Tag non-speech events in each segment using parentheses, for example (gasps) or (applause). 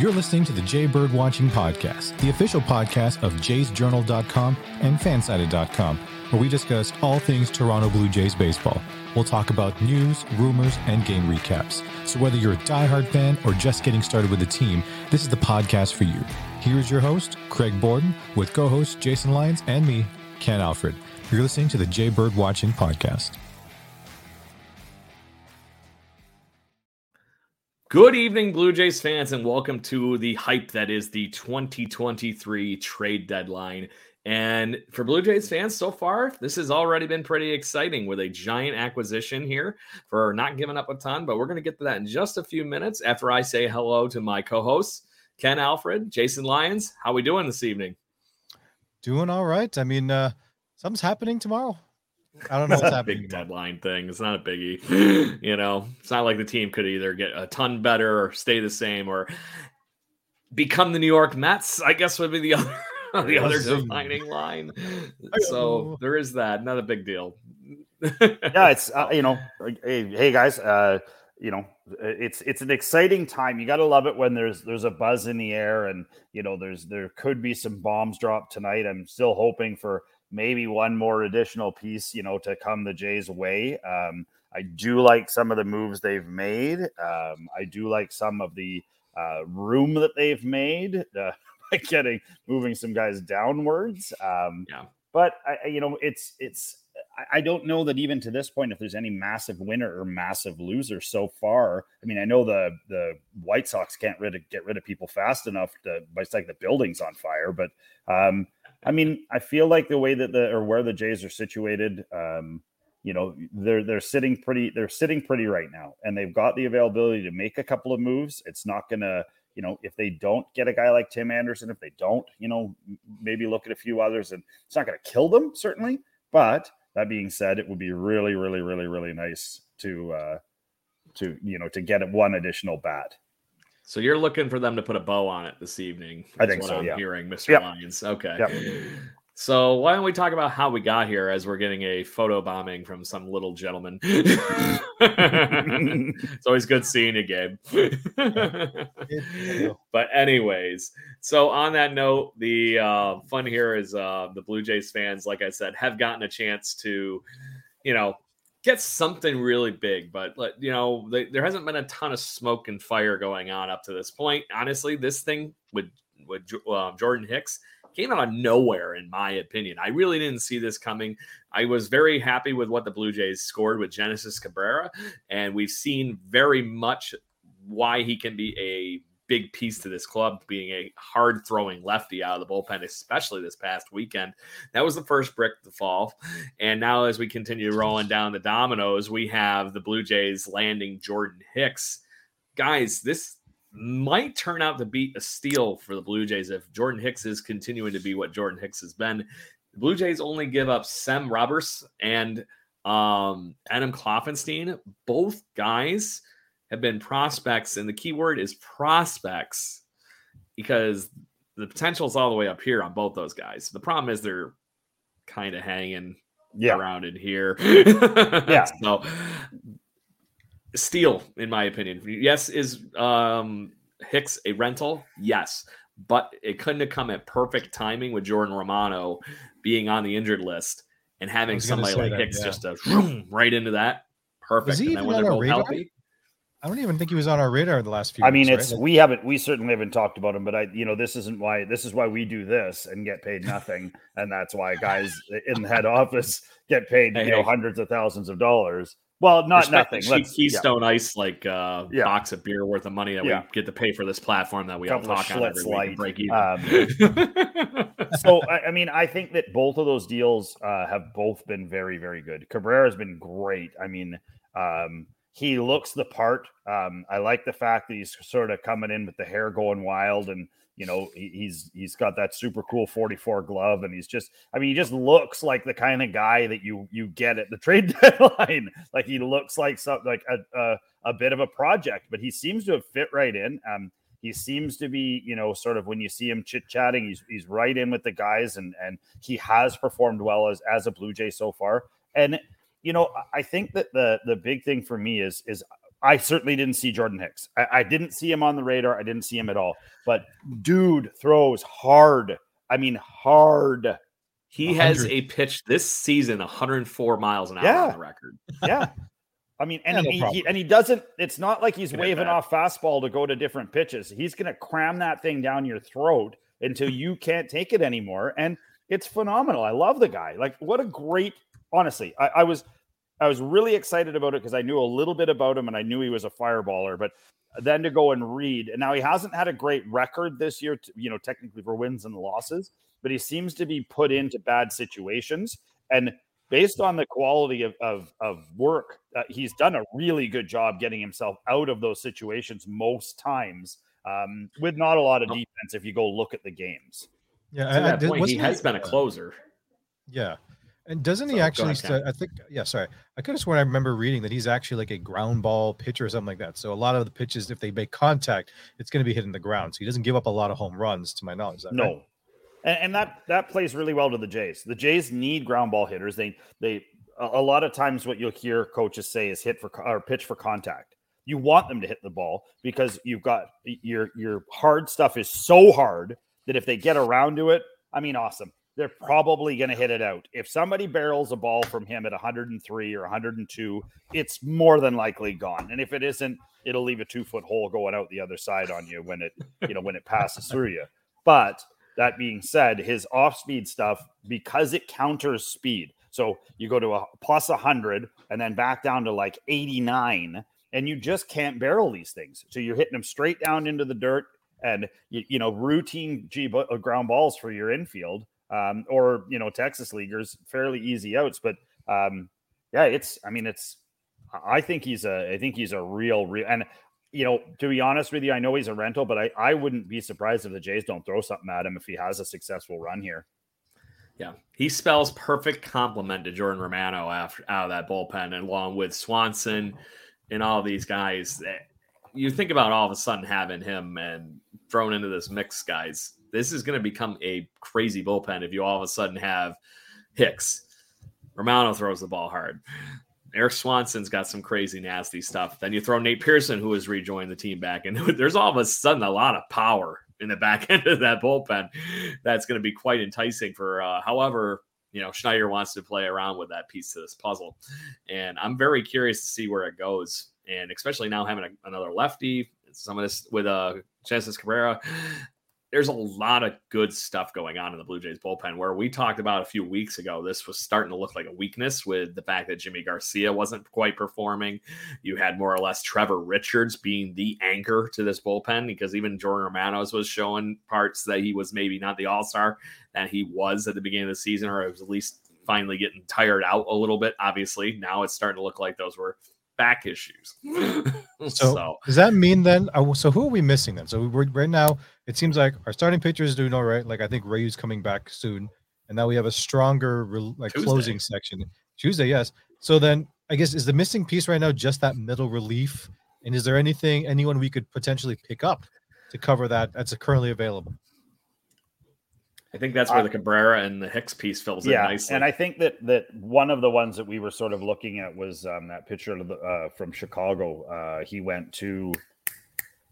You're listening to the Jay Bird Watching Podcast, the official podcast of jaysjournal.com and fansided.com, where we discuss all things Toronto Blue Jays baseball. We'll talk about news, rumors, and game recaps. So whether you're a diehard fan or just getting started with the team, this is the podcast for you. Here's your host, Craig Borden, with co-hosts Jason Lyons and me, Ken Alfred. You're listening to the Jay Bird Watching Podcast. Good evening, Blue Jays fans, and welcome to the hype that is the 2023 trade deadline. And for Blue Jays fans, so far, this has already been pretty exciting with a giant acquisition here for not giving up a ton. But we're going to get to that in just a few minutes after I say hello to my co-hosts, Ken Alfred, Jason Lyons. How are we doing this evening? Doing all right. I mean, uh, something's happening tomorrow. I don't know what's (laughs) happening. Big deadline thing. It's not a biggie. (gasps) you know, it's not like the team could either get a ton better or stay the same or become the New York Mets. I guess would be the (laughs) other the other defining line. So there is that. Not a big deal. (laughs) yeah, it's uh, you know, hey, hey guys, uh, you know, it's it's an exciting time. You got to love it when there's there's a buzz in the air, and you know, there's there could be some bombs dropped tonight. I'm still hoping for maybe one more additional piece, you know, to come the Jays' way. Um, I do like some of the moves they've made. Um, I do like some of the uh, room that they've made uh, (laughs) by getting moving some guys downwards. Um, yeah. But I, you know, it's it's. I don't know that even to this point, if there's any massive winner or massive loser so far. I mean, I know the the White Sox can't rid of, get rid of people fast enough to, but it's like the building's on fire. But um, I mean, I feel like the way that the or where the Jays are situated, um, you know, they're they're sitting pretty they're sitting pretty right now, and they've got the availability to make a couple of moves. It's not gonna, you know, if they don't get a guy like Tim Anderson, if they don't, you know, maybe look at a few others, and it's not gonna kill them certainly. But that being said, it would be really, really, really, really nice to uh, to you know to get one additional bat. So you're looking for them to put a bow on it this evening. I think what so. I'm yeah. hearing, Mr. Yep. Lyons. Okay. Yep. So why don't we talk about how we got here as we're getting a photo bombing from some little gentleman? (laughs) it's always good seeing you, Gabe. (laughs) but anyways, so on that note, the uh, fun here is uh, the Blue Jays fans, like I said, have gotten a chance to, you know, get something really big, but you know, they, there hasn't been a ton of smoke and fire going on up to this point. Honestly, this thing with with uh, Jordan Hicks came out of nowhere, in my opinion. I really didn't see this coming. I was very happy with what the Blue Jays scored with Genesis Cabrera, and we've seen very much why he can be a big piece to this club, being a hard throwing lefty out of the bullpen, especially this past weekend. That was the first brick to fall. And now, as we continue rolling down the dominoes, we have the Blue Jays landing Jordan Hicks. Guys, this might turn out to be a steal for the Blue Jays if Jordan Hicks is continuing to be what Jordan Hicks has been. The Blue Jays only give up Sem Robberse and um, Adam Kloffenstein, both guys have been prospects, and the key word is prospects because the potential is all the way up here on both those guys. The problem is they're kind of hanging Yeah. around in here. (laughs) Yeah. So steal, in my opinion. Yes, is um Hicks a rental? Yes. But it couldn't have come at perfect timing with Jordan Romano being on the injured list and having somebody like that, Hicks yeah. just to vroom, right into that. Perfect. he and then even when they're both radar? healthy. I don't even think he was on our radar the last few. Years. I mean, weeks, it's right? We haven't we certainly haven't talked about him, but I you know this isn't why this is why we do this and get paid nothing, (laughs) and that's why guys in the head office get paid Hey, you know hey. hundreds of thousands of dollars. Well, not Respect nothing. the Let's yeah. Keystone Ice like uh Yeah. box of beer worth of money that Yeah. we get to pay for this platform that we all Couple of talk on every week Light, and break even. um, (laughs) so I, I mean, I think that both of those deals uh, have both been very, very good. Cabrera has been great. I mean, um, he looks the part. Um, I like the fact that he's sort of coming in with the hair going wild, and you know he, he's he's got that super cool 44 glove, and he's just. I mean, he just looks like the kind of guy that you you get at the (laughs) trade deadline. like he looks like something like a, a a bit of a project, but he seems to have fit right in. Um, he seems to be, you know, sort of when you see him chit chatting, he's he's right in with the guys, and and he has performed well as as a Blue Jay so far. And you know, I- I think that the the big thing for me is is I certainly didn't see Jordan Hicks. I, I didn't see him on the radar. I didn't see him at all. But dude throws hard. I mean, hard. he has a pitch this season 104 miles an hour Yeah. on the record. (laughs) Yeah. I mean, and Yeah, no he, he and he doesn't. It's not like he's Can waving off fastball to go to different pitches. He's going to cram that thing down your throat until you can't take it anymore. And it's phenomenal. I love the guy. Like, what a great. Honestly, I, I was, I was really excited about it because I knew a little bit about him and I knew he was a fireballer. But then to go and read, and now he hasn't had a great record this year. t- You know, technically for wins and losses, but he seems to be put into bad situations and based on the quality of, of, of work, uh, he's done a really good job getting himself out of those situations most times um, with not a lot of defense if you go look at the games. yeah, To I- I did- point, he has it- been a closer. Yeah. And doesn't he So, go actually? ahead, st- I think. Yeah. Sorry, I could have sworn I remember reading that he's actually like a ground ball pitcher or something like that. So a lot of the pitches, if they make contact, it's going to be hitting the ground. So he doesn't give up a lot of home runs, to my knowledge. That No. right? And, and that that plays really well to the Jays. The Jays need ground ball hitters. They they a, a lot of times what you'll hear coaches say is hit for or pitch for contact. You want them to hit the ball because you've got your your hard stuff is so hard that if they get around to it, I mean, awesome. They're probably going to hit it out. If somebody barrels a ball from him at 103 or 102, it's more than likely gone. And if it isn't, it'll leave a two foot hole going out the other side on you when it you know when it passes through you. But that being said, his off speed stuff, because it counters speed. So you go to a plus 100 and then back down to like 89, and you just can't barrel these things. So you're hitting them straight down into the dirt and, you, you know, routine G uh, ground balls for your infield um, or, you know, Texas leaguers, fairly easy outs. But um, yeah, it's, I mean, it's, I think he's a, I think he's a real, real, and you know, to be honest with you, I know he's a rental, but I, I wouldn't be surprised if the Jays don't throw something at him if he has a successful run here. Yeah, he spells perfect compliment to Jordan Romano after out of that bullpen, along with Swanson and all these guys. eh, You think about all of a sudden having him and thrown into this mix, guys. This is going to become a crazy bullpen if you all of a sudden have Hicks. Romano throws the ball hard. Eric Swanson's got some crazy nasty stuff. Then you throw Nate Pearson, who has rejoined the team back, and (laughs) there's all of a sudden a lot of power in the back (laughs) end of that bullpen. That's going to be quite enticing for uh, however you know Schneider wants to play around with that piece of this puzzle. And I'm very curious to see where it goes, and especially now having a, another lefty, some of this with uh Genesis Cabrera. There's a lot of good stuff going on in the Blue Jays bullpen. Where we talked about a few weeks ago, this was starting to look like a weakness with the fact that Jimmy Garcia wasn't quite performing. You had more or less Trevor Richards being the anchor to this bullpen because even Jordan Romanos was showing parts that he was maybe not the all star that he was at the beginning of the season, or it was at least finally getting tired out a little bit. Obviously, now it's starting to look like those were back issues. (laughs) So, so does that mean then? uh, So who are we missing then? So we're, right now, it seems like our starting pitcher is doing all right. Like I think Ryu's coming back soon, and now we have a stronger rel- like Tuesday. closing section Tuesday. Yes. So then I guess is the missing piece right now just that middle relief And is there anything anyone we could potentially pick up to cover that that's currently available? I think that's where the Cabrera and the Hicks piece fills yeah, in nicely. and I think that that one of the ones that we were sort of looking at was um, that pitcher uh, from Chicago. Uh, he went to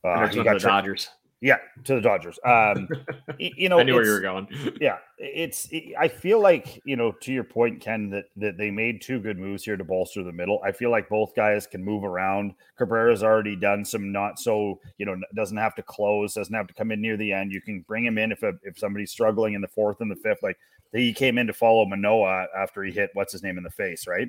uh, Next he got the tra- Dodgers. Yeah, to the Dodgers. Um, (laughs) you know, I knew where you it's- were going. (laughs) yeah, it's. I feel like you know, to your point, Ken, that that they made two good moves here to bolster the middle. I feel like both guys can move around. Cabrera's already done some not so you know doesn't have to close, doesn't have to come in near the end. You can bring him in if a, if somebody's struggling in the fourth and the fifth. Like he came in to follow Manoa after he hit what's his name in the face, right?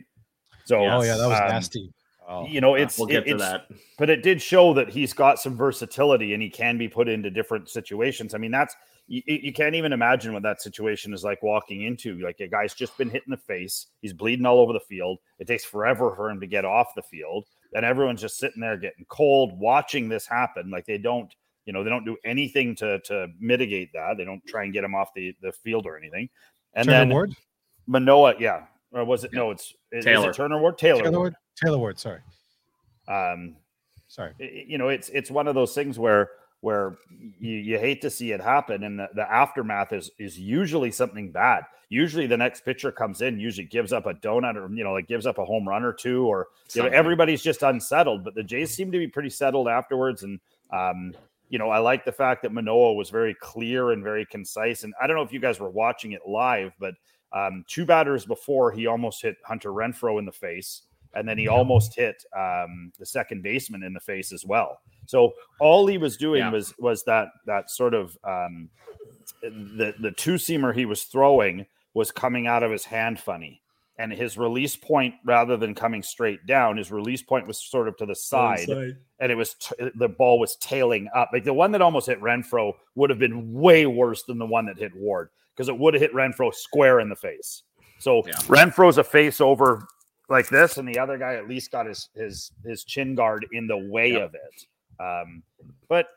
So Oh yeah, that was um, nasty. Oh. You know, uh, it's we'll get it- to it's- that. but it did show that he's got some versatility and he can be put into different situations. I mean, that's you, you can't even imagine what that situation is like walking into. Like a guy's just been hit in the face, he's bleeding all over the field. It takes forever for him to get off the field, and everyone's just sitting there getting cold, watching this happen. Like they don't, you know, they don't do anything to to mitigate that. They don't try and get him off the the field or anything. And Turner then Ward, Manoa, yeah, or was it? No, it's is, is Taylor. it Turner Ward, Taylor, Taylor Ward. Ward, Taylor Ward. Sorry, Um, sorry. you know it's it's one of those things where where you, you hate to see it happen and the, the aftermath is is usually something bad usually the next pitcher comes in usually gives up a donut or you know like gives up a home run or two or you know everybody's just unsettled but the jays seem to be pretty settled afterwards and um you know i like the fact that manoa was very clear and very concise and i don't know if you guys were watching it live but um two batters before he almost hit hunter renfroe in the face and then he almost hit um, the second baseman in the face as well. So all he was doing Yeah. was was that that sort of um, the the two seamer he was throwing was coming out of his hand funny, and his release point rather than coming straight down, his release point was sort of to the side, and it was t- the ball was tailing up. Like the one that almost hit Renfroe would have been way worse than the one that hit Ward because it would have hit Renfroe square in the face. So Yeah. Renfroe's a face over like this, and the other guy at least got his his his chin guard in the way Yep. of it. Um, but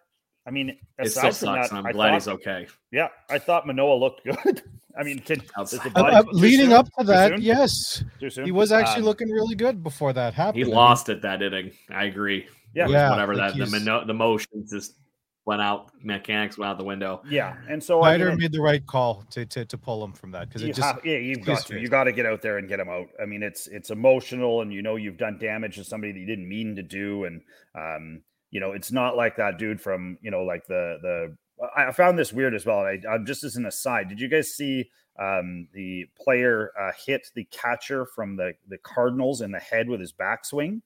I mean, It aside still from sucks. that, and I'm I glad thought, he's okay. yeah, I thought Manoa looked (laughs) good. I mean, can, is the body- Uh, uh, leading soon? up to that, soon? yes, he was actually Um, looking really good before that happened. He lost it that inning. I agree. Yeah. Yeah, whatever that the, mano- the motions just went out. Mechanics went out the window. Yeah, and so I mean, made the right call to to, to pull him from that because you it just have, yeah, you've got to. You got to get out there and get him out. I mean, it's it's emotional, and you know you've done damage to somebody that you didn't mean to do, and um, you know it's not like that dude from you know like the the. I I found this weird as well. I, I'm just as an aside. Did you guys see um, the player uh, hit the catcher from the the Cardinals in the head with his backswing,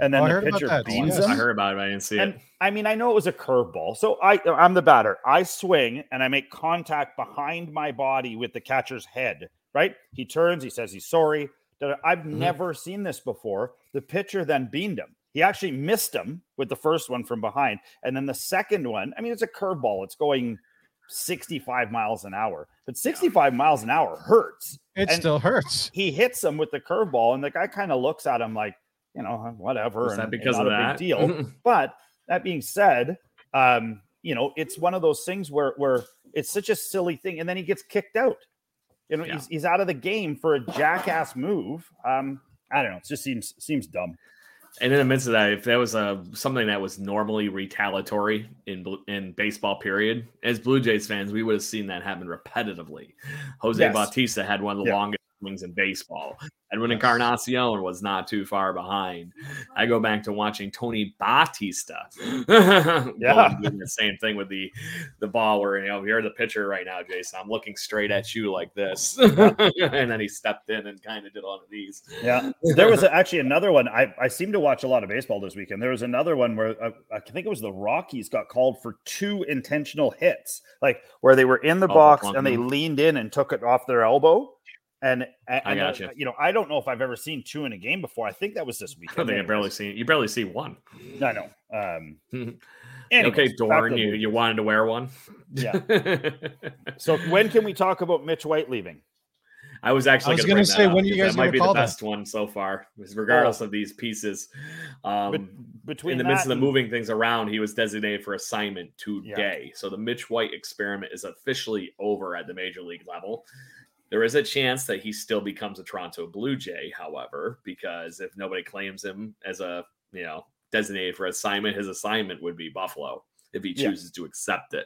and then Oh, the pitcher that. beams Yes. him? I heard about it, but I didn't see And it. I mean, I know it was a curveball. So I I'm the batter. I swing and I make contact behind my body with the catcher's head, right? He turns, he says he's sorry. Da- I've Mm-hmm. never seen this before. The pitcher then beamed him. He actually missed him with the first one from behind. And then the second one, I mean, it's a curveball. It's going 65 miles an hour, but 65 miles an hour hurts. it and- still hurts. He hits him with the curveball, and the guy kind of looks at him like, you know, whatever. Was and- that because not of a that? big deal. (laughs) But that being said, um, you know, it's one of those things where where it's such a silly thing, and then he gets kicked out. You know, Yeah. he's, he's out of the game for a jackass move. Um, I don't know. It just seems seems dumb. And in the midst of that, if that was a something that was normally retaliatory in in baseball, period, as Blue Jays fans, we would have seen that happen repetitively. Jose Yes. Bautista had one of the Yeah. longest swings in baseball. Edwin Encarnacion was not too far behind. I go back to watching Tony Batista. (laughs) Yeah. doing the same thing with the the ball where you know you're the pitcher right now, Jason. I'm looking straight at you like this, (laughs) and then he stepped in and kind of did one of these. Yeah, there was actually another one. I, I seem to watch a lot of baseball this weekend. There was another one where uh, I think it was the Rockies got called for two intentional hits, like where they were in the Oh, box plunking and they leaned in and took it off their elbow. And, and I uh, gotcha. You know, I don't know if I've ever seen two in a game before. I think that was this (laughs) I weekend. don't think I barely anyways. see you. Barely see one. I know. Um, (laughs) okay, anyways, back Dorn, you, you wanted to wear one. Yeah. (laughs) So when can we talk about Mitch White leaving? I was actually I was going gonna say, when you guys that might be the call that? best one so far, because regardless of these pieces. Um, But between in the midst of the moving things around, he was designated for assignment today. So the Mitch White experiment is officially over at the major league level. There is a chance that he still becomes a Toronto Blue Jay, however, because if nobody claims him as a you know designated for assignment, his assignment would be Buffalo if he chooses yeah. to accept it.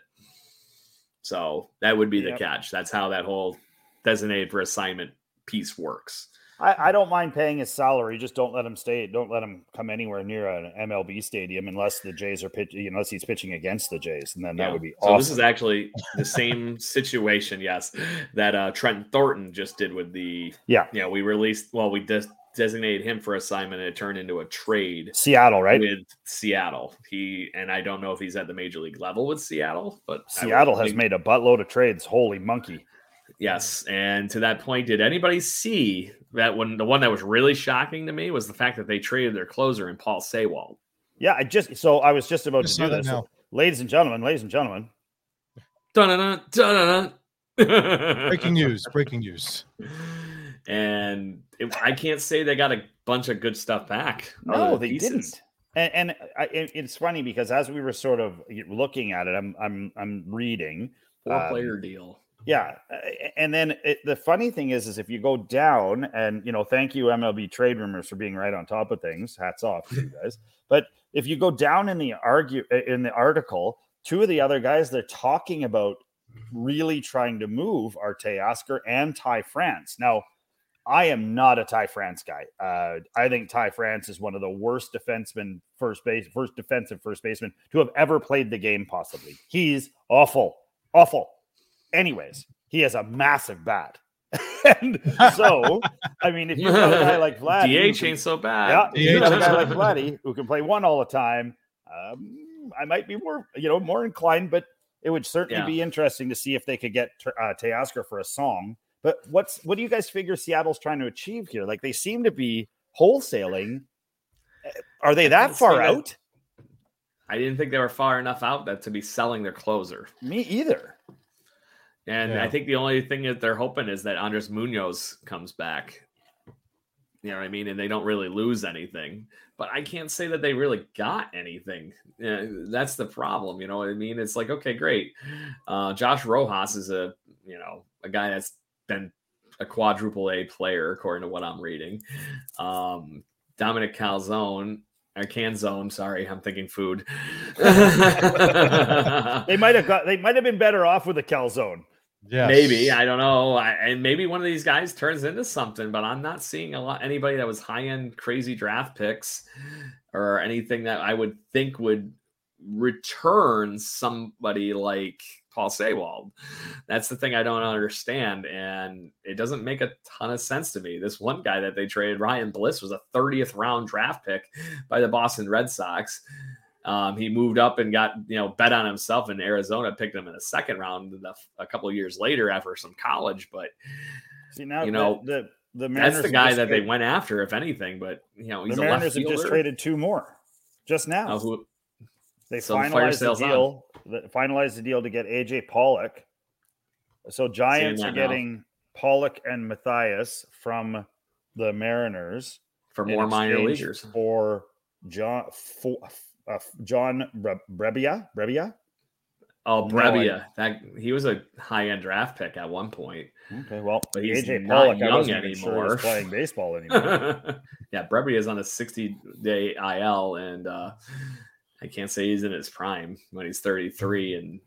So that would be the catch. That's how that whole designated for assignment piece works. I, I, don't mind paying his salary. Just don't let him stay. Don't let him come anywhere near an MLB stadium unless the Jays are pitching, unless he's pitching against the Jays, and then yeah. that would be. So this is actually the same situation, yes, that uh, Trent Thornton just did with the. Yeah. Yeah, we released. Well, we just designated him for assignment and it turned into a trade. Seattle, right? With Seattle. He and I don't know if he's at the major league level with Seattle, but Seattle has made a buttload of trades. Holy monkey. Yes, and to that point, did anybody see that one? The one that was really shocking to me was the fact that they traded their closer in Paul Sewald. Yeah, I just so I was just about just to do this, so, ladies and gentlemen, ladies and gentlemen. Dun-dun-dun, dun-dun-dun. breaking (laughs) news! Breaking news! And it, I can't say they got a bunch of good stuff back. No, they pieces. didn't. And, and I, it's funny because as we were sort of looking at it, I'm I'm I'm reading four um, player deal. Yeah, and then it, the funny thing is, is if you go down, and you know, thank you MLB Trade Rumors for being right on top of things. Hats off to you guys. (laughs) But if you go down in the argue in the article, two of the other guys they're talking about really trying to move are Teoscar and Ty France. Now, I am not a Ty France guy. Uh, I think Ty France is one of the worst defensemen, first base, first defensive first baseman to have ever played the game. Possibly, he's awful, awful Anyways, he has a massive bat. (laughs) and so, I mean, if you have (laughs) a guy like Vlad, DH ain't so bad. Yeah, you have a guy like Vladdy who can play one all the time. Um, I might be more, you know, more inclined, but it would certainly yeah. be interesting to see if they could get uh, Teoscar for a song. But what's what do you guys figure Seattle's trying to achieve here? Like they seem to be wholesaling. Are they that far out? I didn't think they were far enough out that to be selling their closer. Me either. And yeah. I think the only thing that they're hoping is that Andres Munoz comes back. You know what I mean? And they don't really lose anything. But I can't say that they really got anything. Yeah, that's the problem. You know what I mean? It's like, okay, great. Uh, Josh Rojas is a, you know, a guy that's been a quadruple A player, according to what I'm reading. Um, Dominic Calzone or Canzone. Sorry, I'm thinking food. (laughs) they might have got. They might have been better off with a calzone. Maybe I don't know. I, and maybe one of these guys turns into something, but I'm not seeing a lot anybody that was high end crazy draft picks or anything that I would think would return somebody like Paul Sewald. That's the thing I don't understand, and it doesn't make a ton of sense to me. This one guy that they traded, Ryan Bliss, was a 30th round draft pick by the Boston Red Sox. Um, he moved up and got you know bet on himself in Arizona, picked him in the second round a couple years later after some college. But see now you know the the, the that's the guy that they went after, if anything. But you know he's the Mariners have just traded two more just now. Uh, who, they so finalized the, the deal. The, finalized the deal to get AJ Pollock. So Giants are getting now. Pollock and Mathias from the Mariners for more minor leaguers for John for, uh, John Brebbia. Brebbia. Oh, Brebbia. No, that he was a high end draft pick at one point. Okay, well, but he's AJ not Pollock, young anymore. Sure playing baseball (laughs) anymore. yeah, Brebbia is on a 60 day IL, and uh, I can't say he's in his prime when he's 33 and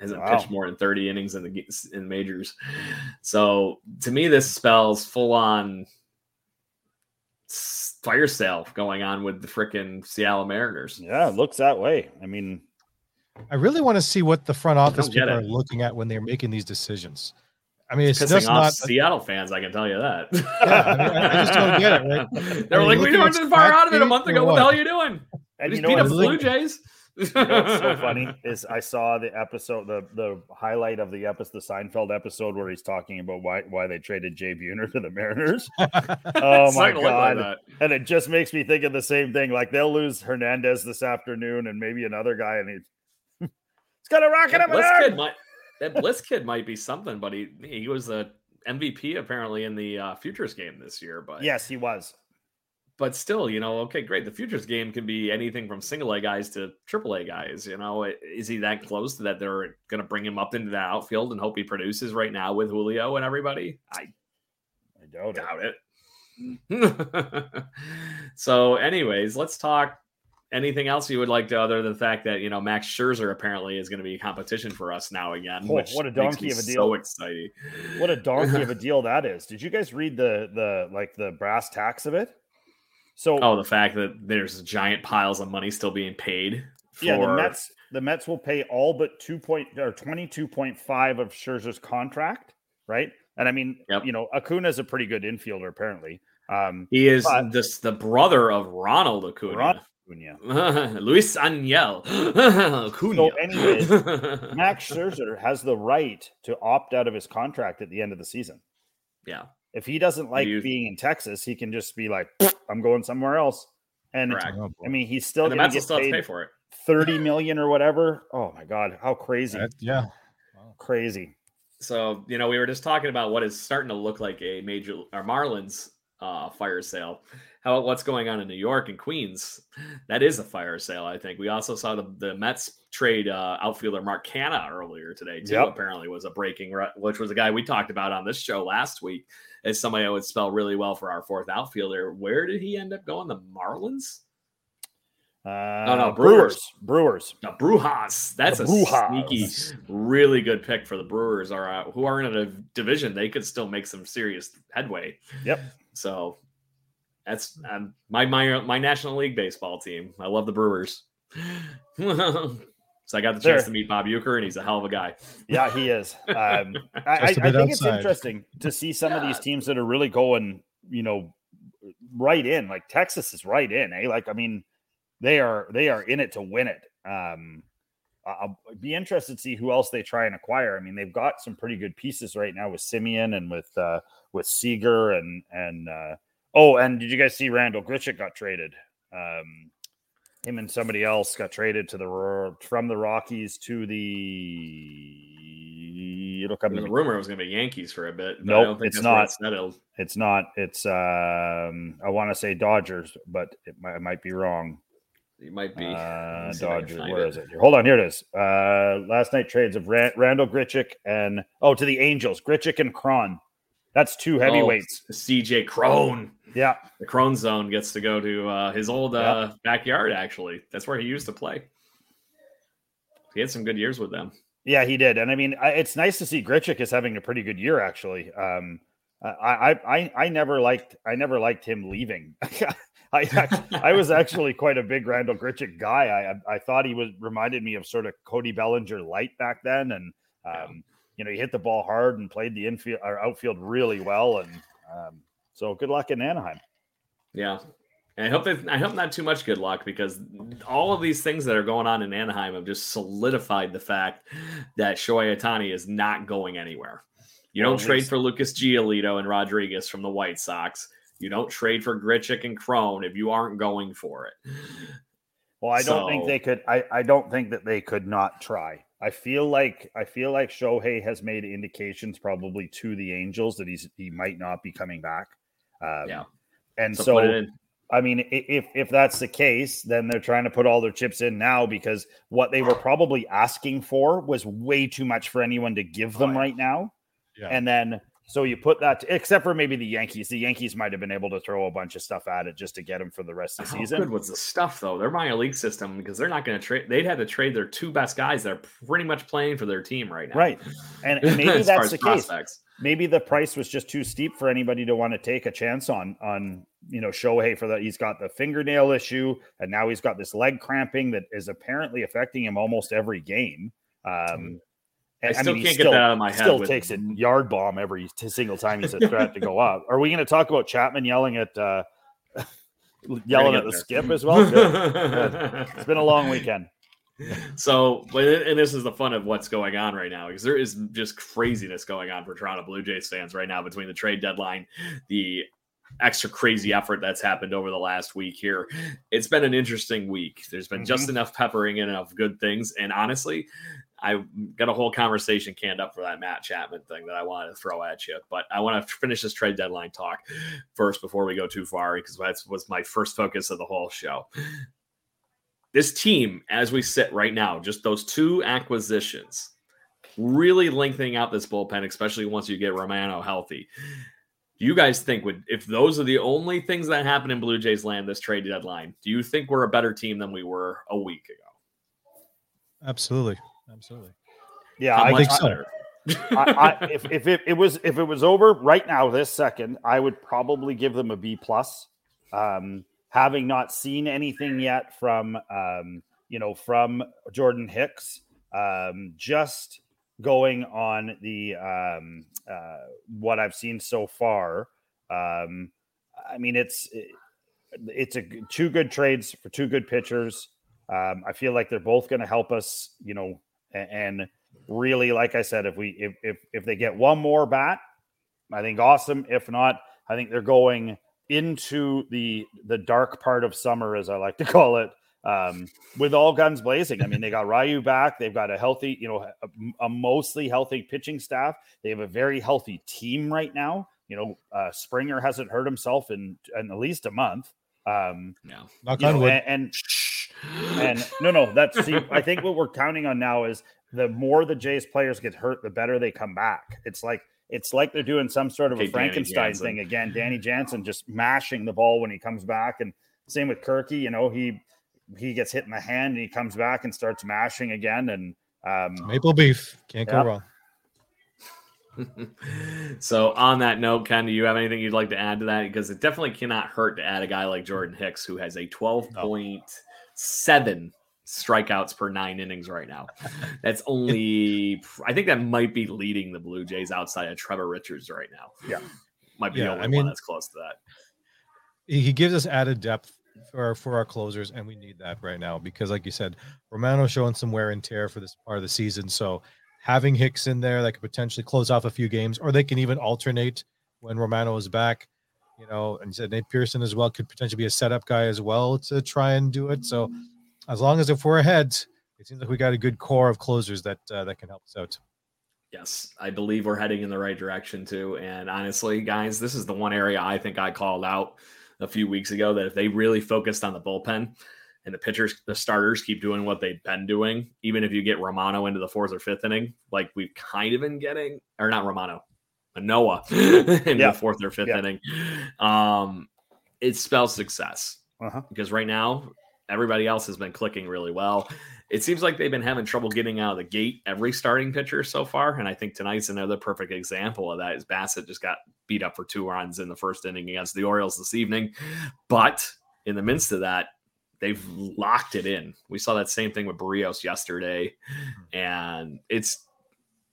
hasn't wow. pitched more than 30 innings in the in majors. So to me, this spells full on fire sale going on with the freaking Seattle Mariners. Yeah, it looks that way. I mean, I really want to see what the front office people are looking at when they're making these decisions. I mean, it's, it's just not Seattle fans. I can tell you that. Yeah, I, mean, I, just don't get it. Right? (laughs) They're like, we weren't far out of it a month ago. What the hell are you doing? And you know, beat up Blue Jays. (laughs) you know what's so (laughs) funny is I saw the episode, the the highlight of the episode, the Seinfeld episode where he's talking about why why they traded Jay Buhner to the Mariners. (laughs) oh my god! Like and it just makes me think of the same thing. Like they'll lose Hernandez this afternoon, and maybe another guy, and he, it's gonna rocket that him Bliss kid might, that Bliss kid might be something, but he he was a MVP apparently in the uh, futures game this year. But yes, he was but still, you know, okay, great. The futures game can be anything from single A guys to triple A guys. You know, is he that close to that they're going to bring him up into the outfield and hope he produces right now with Julio and everybody? I, I doubt, doubt it. it. (laughs) so, anyways, let's talk anything else you would like to other than the fact that you know Max Scherzer apparently is going to be competition for us now again. Oh, what a donkey of a deal! So exciting! What a donkey of a deal that is. Did you guys read the the like the brass tacks of it? So oh, the fact that there's giant piles of money still being paid. For... Yeah, the Mets the Mets will pay all but two point or twenty two point five of Scherzer's contract, right? And I mean, yep. you know, Acuna is a pretty good infielder apparently. Um, he is this the brother of Ronald Acuna. Ron- (laughs) Acuna. Luisangel. (gasps) Acuna. So, anyways, (laughs) Max Scherzer has the right to opt out of his contract at the end of the season. Yeah. If he doesn't like you... being in Texas, he can just be like, "I'm going somewhere else." And Correct. I mean, he's still going to get paid pay for it. 30 (laughs) million or whatever. Oh my god, how crazy! That, yeah, wow. crazy. So you know, we were just talking about what is starting to look like a major or Marlins uh, fire sale how what's going on in New York and Queens. That is a fire sale, I think. We also saw the, the Mets trade uh, outfielder Mark Canha earlier today, too. Yep. Apparently, was a breaking, which was a guy we talked about on this show last week as somebody I would spell really well for our fourth outfielder. Where did he end up going? The Marlins? Uh, no, no, Brewers. Brewers. The Brujas. That's the a Brujas. sneaky, really good pick for the Brewers. Are uh, who are in a division they could still make some serious headway. Yep. So that's um, my my my National League baseball team. I love the Brewers. (laughs) so I got the chance there. to meet Bob Uecker, and he's a hell of a guy. Yeah, he is. (laughs) Um, I, I, I, think outside. it's interesting to see some yeah. of these teams that are really going, you know, right in. Like Texas is right in. Eh? Like I mean, they are they are in it to win it. Um, I'll be interested to see who else they try and acquire. I mean, they've got some pretty good pieces right now with Semien and with uh, with Seager and and uh, Oh, and did you guys see Randal Grichuk got traded? Um, him and somebody else got traded to the from the Rockies to the. It'll come. There's a rumor it was going to be Yankees for a bit. No, nope, it's not. It's, it's not. It's um, I want to say Dodgers, but it might, it might be wrong. It might be uh, Dodgers. Where it. is it? Hold on, here it is. Uh, last night trades of Rand- Randal Grichuk and oh to the Angels, Grichuk and Cron. That's two heavyweights. Oh, CJ Cron. Yeah. The Crone Zone gets to go to uh, his old uh, yeah. backyard, actually. That's where he used to play. He had some good years with them. Yeah, he did. And I mean, it's nice to see Grichuk is having a pretty good year, actually. Um, I, I, I never liked, I never liked him leaving. (laughs) I, actually, I was actually (laughs) quite a big Randal Grichuk guy. I, I thought he was reminded me of sort of Cody Bellinger light back then, and um, you know, he hit the ball hard and played the infield or outfield really well, and um, so good luck in Anaheim. Yeah. And I hope that I hope not too much good luck because all of these things that are going on in Anaheim have just solidified the fact that Shohei Ohtani is not going anywhere. You don't trade for Lucas Giolito and Rodriguez from the White Sox. You don't trade for Grichuk and Cron if you aren't going for it. Well, I don't think they could. I, I don't think that they could not try. I feel like I feel like Shohei has made indications probably to the Angels that he's he might not be coming back. Um, yeah. And so, so I mean, if if that's the case, then they're trying to put all their chips in now because what they were probably asking for was way too much for anyone to give them oh, yeah. right now. Yeah. And then so you put that, to, except for maybe the Yankees. The Yankees might have been able to throw a bunch of stuff at it just to get them for the rest of the How season. Good was the stuff though. They're buying a league system because they're not going to trade. They'd have to trade their two best guys that are pretty much playing for their team right now. Right, and, and (laughs) maybe that's the prospects. Maybe the price was just too steep for anybody to want to take a chance on. On you know Shohei for that he's got the fingernail issue, and now he's got this leg cramping that is apparently affecting him almost every game. Um, I still I mean, can't still, get that out of my head. Still with... takes a yard bomb every single time he's a (laughs) threat to go up. Are we going to talk about Chapman yelling at uh, (laughs) yelling at the there. skip as well? Good. Good. (laughs) It's been a long weekend. (laughs) So, and this is the fun of what's going on right now because there is just craziness going on for Toronto Blue Jays fans right now between the trade deadline, the extra crazy effort that's happened over the last week here. It's been an interesting week. There's been mm-hmm. just enough peppering in of good things. And honestly, I got a whole conversation canned up for that Matt Chapman thing that I wanted to throw at you. But I want to finish this trade deadline talk first before we go too far because that was my first focus of the whole show. This team, as we sit right now, just those two acquisitions, really lengthening out this bullpen, especially once you get Romano healthy. Do you guys think would if those are the only things that happen in Blue Jays land this trade deadline? Do you think we're a better team than we were a week ago? Absolutely, absolutely. Yeah, How I think so. (laughs) I, I, if if it, it was if it was over right now this second, I would probably give them a B plus. Um, having not seen anything yet from um, you know from Jordan Hicks, um, just going on the um, uh, what I've seen so far. Um, I mean, it's it's a two good trades for two good pitchers. Um, I feel like they're both going to help us, you know, a- and really, like I said, if we if if if they get one more bat, I think awesome. If not, I think they're going into the the dark part of summer, as I like to (laughs) call it, um, with all guns blazing. I mean, they got Ryu back. They've got a healthy, you know, a, a mostly healthy pitching staff. They have a very healthy team right now. You know, uh, Springer hasn't hurt himself in, in at least a month. Um, No. Knock you on know, and, and and no, no, that's see, I (laughs) think what we're counting on now is the more the Jays players get hurt, the better they come back. It's like it's like they're doing some sort of Okay, a Frankenstein thing again. Danny Jansen just mashing the ball when he comes back, and same with Kirky. You know, he he gets hit in the hand and he comes back and starts mashing again. And um, Maple beef can't Yep. go wrong. (laughs) so on that note, Ken, do you have anything you'd like to add to that? Because it definitely cannot hurt to add a guy like Jordan Hicks, who has a 12.7 strikeouts per nine innings right now. (laughs) That's only, I think that might be leading the Blue Jays outside of Trevor Richards right now. Yeah. Might be Yeah, the only I mean- one that's close to that. he gives us added depth for for our closers, and we need that right now because, like you said, Romano showing some wear and tear for this part of the season. So having Hicks in there that could potentially close off a few games, or they can even alternate when Romano is back. You know, and said Nate Pearson as well could potentially be a setup guy as well to try and do it. So as long as if we're ahead, it seems like we got a good core of closers that uh, that can help us out. Yes, I believe we're heading in the right direction too. And honestly, guys, this is the one area I think I called out a few weeks ago that if they really focused on the bullpen and the pitchers, the starters keep doing what they've been doing, even if you get Romano into the fourth or fifth inning, like we've kind of been getting, or not Romano, Manoa (laughs) into Yeah. the fourth or fifth Yeah. inning, um, it spells success uh-huh. because right now everybody else has been clicking really well. It seems like they've been having trouble getting out of the gate every starting pitcher so far, and I think tonight's another perfect example of that. Is Bassitt just got beat up for two runs in the first inning against the Orioles this evening, but in the midst of that, they've locked it in. We saw that same thing with Berrios yesterday, and it's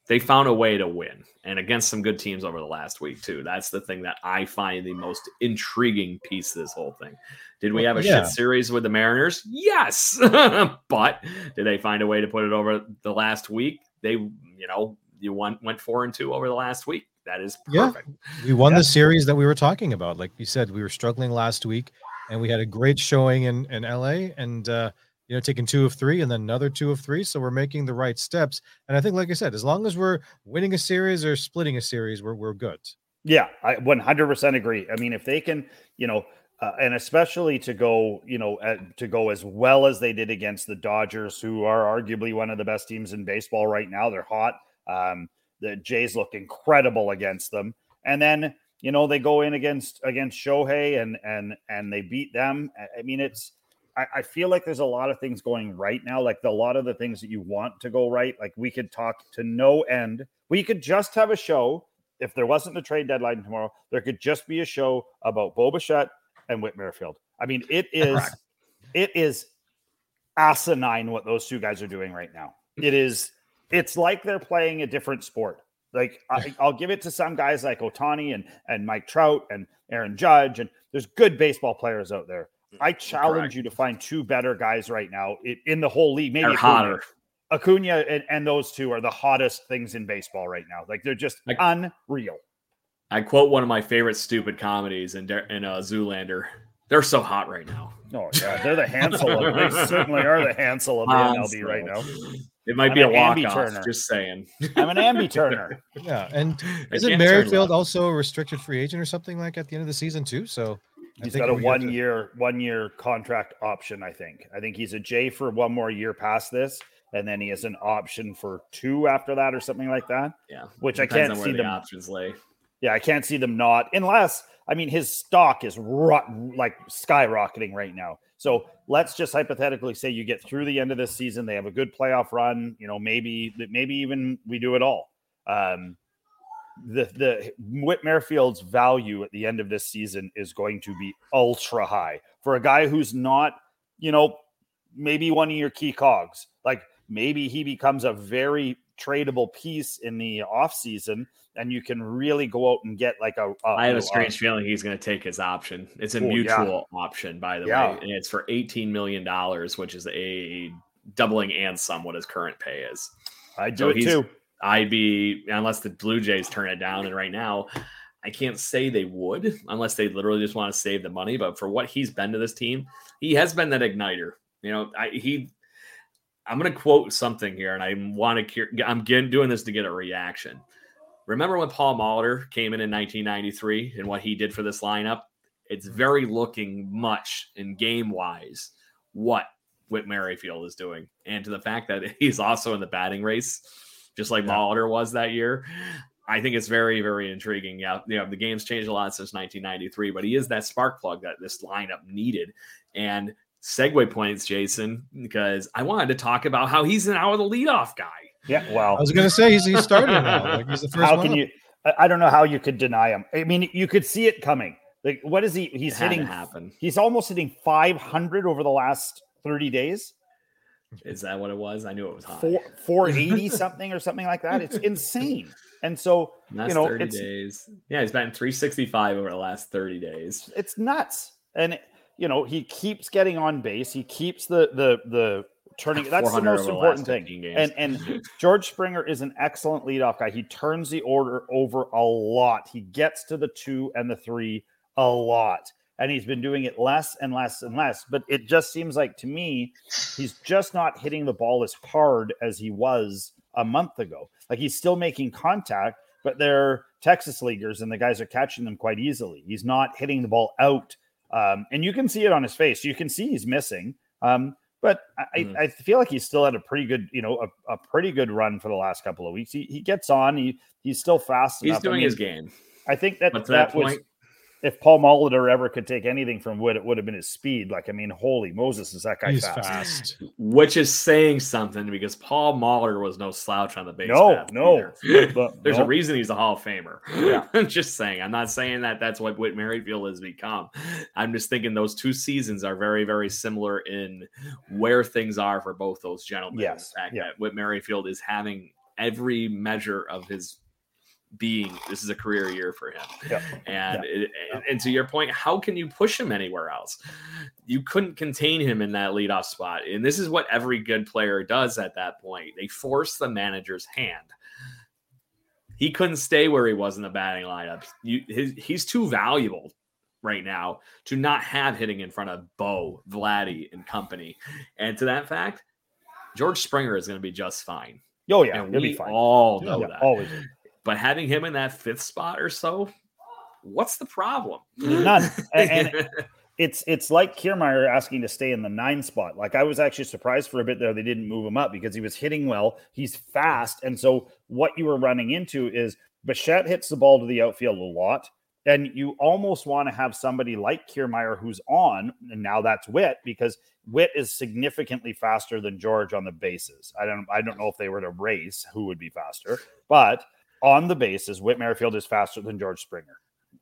they found a way to win and against some good teams over the last week too. That's the thing that I find the most intriguing piece of this whole thing. Did we have a yeah. shit series with the Mariners? Yes. (laughs) but did they find a way to put it over the last week? They, you know, you went went four and two over the last week. That is Yeah. perfect. We won Yeah. the series that we were talking about. Like you said, we were struggling last week, and we had a great showing in in LA, and uh, you know, taking two of three, and then another two of three. So we're making the right steps. And I think, like I said, as long as we're winning a series or splitting a series, we're we're good. Yeah, I 100% agree. I mean, if they can, you know, uh, and especially to go, you know, to go as well as they did against the Dodgers, who are arguably one of the best teams in baseball right now. They're hot. Um, the Jays look incredible against them, and then you know they go in against against Shohei and and and they beat them. I- mean, it's. I, I feel like there's a lot of things going right now. Like the, a lot of the things that you want to go right. Like we could talk to no end. We could just have a show if there wasn't a trade deadline tomorrow, there could just be a show about Bo Bichette and Whit Merrifield. I mean, it is it is asinine what those two guys are doing right now. It is it's like they're playing a different sport. Like I, I'll give it to some guys like Ohtani and and Mike Trout and Aaron Judge, and there's good baseball players out there. I challenge Correct. you to find two better guys right now in, in the whole league. Maybe Acuna. hotter. Acuna and, and those two are the hottest things in baseball right now. Like they're just Like- unreal. I quote one of my favorite stupid comedies in, Der- in uh, Zoolander. They're so hot right now. Oh yeah, they're the Hansel. Of, they certainly are the Hansel of the MLB right now. It might I'm be a an walk off. Turner. Just saying. I'm an ambi turner. (laughs) Yeah, and isn't Merrifield also a restricted free agent or something like at the end of the season too? So I He's think got a we got one to- year one year contract option. I think. I think he's a J for one more year past this, and then he has an option for two after that or something like that. Yeah. Which I can't on where see the them. options lay. Yeah, I can't see them not unless I mean his stock is like skyrocketing right now. So let's just hypothetically say you get through the end of this season, they have a good playoff run. You know, maybe maybe even we do it all. Um, the the Whit Merrifield's value at the end of this season is going to be ultra high for a guy who's not, you know, maybe one of your key cogs. Like maybe he becomes a very tradable piece in the off season and you can really go out and get like a. a I have a strange a, feeling he's going to take his option. It's a oh, mutual yeah. option, by the yeah. way, and it's for eighteen million dollars, which is a doubling and some what his current pay is. I do so it too. I'd be unless the Blue Jays turn it down, and right now. I can't say they would unless they literally just want to save the money. But for what he's been to this team, he has been that igniter. You know, I, he I'm going to quote something here, and I want to. I'm getting, doing this to get a reaction. Remember when Paul Molitor came in in 1993 and what he did for this lineup? It's very looking much in game wise what Whit Merrifield is doing, and to the fact that (laughs) he's also in the batting race, just like yeah. Molitor was that year. I think it's very, very intriguing. Yeah, you know, the game's changed a lot since 1993, but he is that spark plug that this lineup needed. And segue points, Jason, because I wanted to talk about how he's now the leadoff guy. Yeah, well, I was going to say he's, he's starting now. Like he's the (laughs) first. How can up. you? I don't know how you could deny him. I mean, you could see it coming. Like, what is he? He's hitting. Happen. He's almost hitting 500 over the last 30 days. Is that what it was? I knew it was high. Four, 480 (laughs) something or something like that. It's insane. And so, you know, 30 days. Yeah, he's been 365 over the last 30 days. It's nuts. And you know, he keeps getting on base. He keeps the the the turning. (laughs) That's the most important thing. And and George Springer is an excellent leadoff guy. He turns the order over a lot. He gets to the two and the three a lot. And he's been doing it less and less and less. But it just seems like to me, he's just not hitting the ball as hard as he was a month ago. Like he's still making contact, but they're Texas leaguers and the guys are catching them quite easily. He's not hitting the ball out. Um, and you can see it on his face. You can see he's missing. Um, but I, mm. I, feel like he's still had a pretty good, you know, a, a, pretty good run for the last couple of weeks. He, he gets on. He he's still fast. He's enough. doing I mean, his game. I think that that, that was if Paul Molitor ever could take anything from Wood, it would have been his speed. Like, I mean, holy Moses, is that guy He's fast. fast. Which is saying something because Paul Molitor was no slouch on the base. No, no. (laughs) There's no. a reason he's a Hall of Famer. Yeah. I'm (laughs) just saying. I'm not saying that that's what Whit Merrifield has become. I'm just thinking those two seasons are very, very similar in where things are for both those gentlemen. Yes. The fact yeah. that Whit Merrifield is having every measure of his being this is a career year for him. Yep. And yep. It, and, and to your point, how can you push him anywhere else? You couldn't contain him in that leadoff spot. And this is what every good player does at that point. They force the manager's hand. He couldn't stay where he was in the batting lineup. You, his, he's too valuable right now to not have hitting in front of Bo, Vladdy, and company. And to that fact, George Springer is going to be just fine. Oh yeah, and we all know yeah, that. Always. But having him in that fifth spot or so, what's the problem? None. (laughs) and, it's it's like Kiermaier asking to stay in the nine spot. Like I was actually surprised for a bit there they didn't move him up because he was hitting well. He's fast, and so what you were running into is Bichette hits the ball to the outfield a lot. And you almost want to have somebody like Kiermaier who's on, and now that's Whit because Whit is significantly faster than George on the bases. I don't I don't know if they were to race who would be faster, but on the bases, Whit Merrifield is faster than George Springer.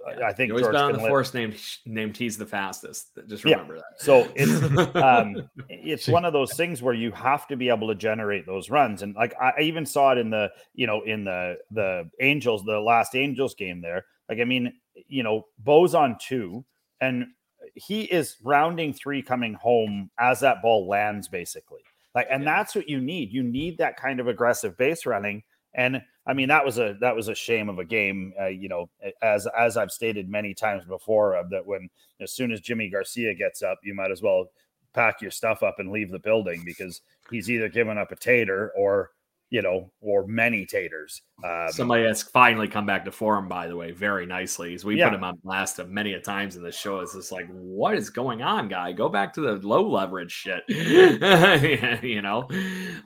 Yeah. I think he's been on the force named named he's the fastest. Just remember yeah. that. So it's (laughs) um, it's one of those things where you have to be able to generate those runs, and like I even saw it in the you know in the the Angels the last Angels game there. Like I mean you know Bo's on two, and he is rounding three coming home as that ball lands basically. Like and that's what you need. You need that kind of aggressive base running and I mean that was a that was a shame of a game. Uh, you know, as as I've stated many times before, uh, that when as soon as Yimi Garcia gets up, you might as well pack your stuff up and leave the building because he's either giving up a tater or you know, or many taters. Um, Somebody has finally come back to form, by the way, very nicely. As we yeah. put him on blast of many a times in the show. It's just like, what is going on, guy? Go back to the low leverage shit. (laughs) you know.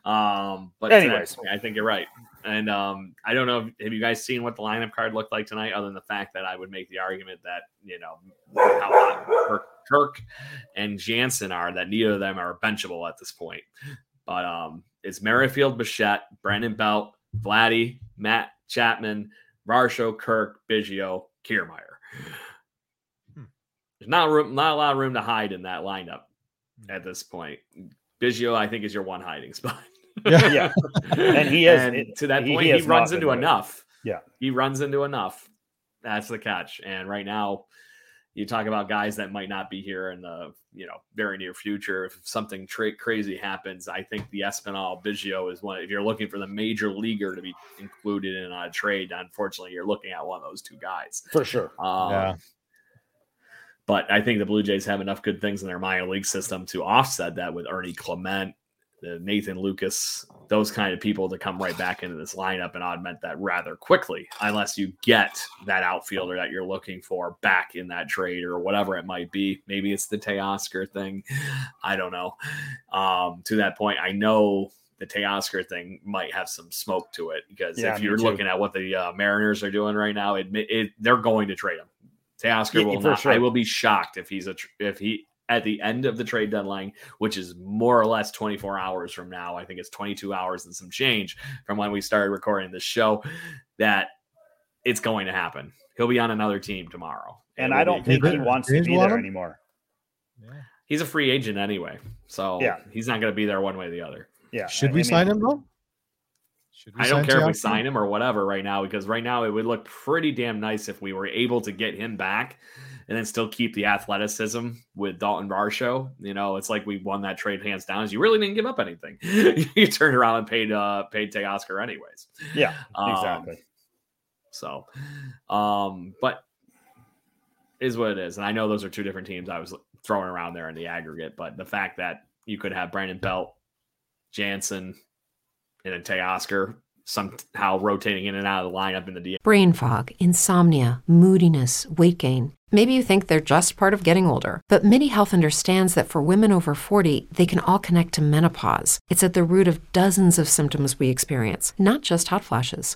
Um, but anyways, I think you're right. And um, I don't know. Have you guys seen what the lineup card looked like tonight? Other than the fact that I would make the argument that you know how hot Kirk, and Jansen are, that neither of them are benchable at this point. But um, it's Merrifield, Bichette, Brandon Belt, Vladdy, Matt Chapman, Varsho, Kirk, Biggio, Kiermaier. Hmm. There's not room, not a lot of room to hide in that lineup at this point. Biggio, I think, is your one hiding spot. Yeah, (laughs) yeah. and he is and it, to that he- point. he He, has runs into been good. enough. Yeah. he runs into enough. That's the catch. And right now, you talk about guys that might not be here in the you know very near future. If something tra- crazy happens, I think the Espinal Biggio is one. If you're looking for the major leaguer to be included in a trade, unfortunately, you're looking at one of those two guys. for sure. Um, Yeah. But I think the Blue Jays have enough good things in their minor league system to offset that with Ernie Clement, the Nathan Lukes, those kind of people to come right back into this lineup and augment that rather quickly, unless you get that outfielder that you're looking for back in that trade or whatever it might be. Maybe it's the Teoscar thing. (laughs) I don't know. Um, to that point, I know the Teoscar thing might have some smoke to it because Yeah, if you're looking at what the uh, Mariners are doing right now, it, it they're going to trade him. Teoscar Yeah, will not. sure. I will be shocked if he's a tr- if he at the end of the trade deadline, which is more or less 24 hours from now. I think it's 22 hours and some change from when we started recording this show. That it's going to happen. He'll be on another team tomorrow, And it I don't think he wants to be there him? anymore. he's a free agent anyway, so Yeah. he's not going to be there one way or the other. Yeah. Should I- we I mean, sign him though? Should we I don't care if we sign him or whatever right now because right now it would look pretty damn nice if we were able to get him back and then still keep the athleticism with Dalton Varsho. You know, it's like we won that trade hands down. Is you really didn't give up anything. (laughs) you turned around and paid uh paid Teoscar anyways. Yeah, Um, exactly. So, um, but is what it is. And I know those are two different teams I was throwing around there in the aggregate, but the fact that you could have Brandon Belt, Jansen, and then Teoscar somehow rotating in and out of the lineup in the D. Brain fog, insomnia, moodiness, weight gain. Maybe you think they're just part of getting older, but MIDI Health understands that for women over 40, they can all connect to menopause. It's at the root of dozens of symptoms we experience, not just hot flashes.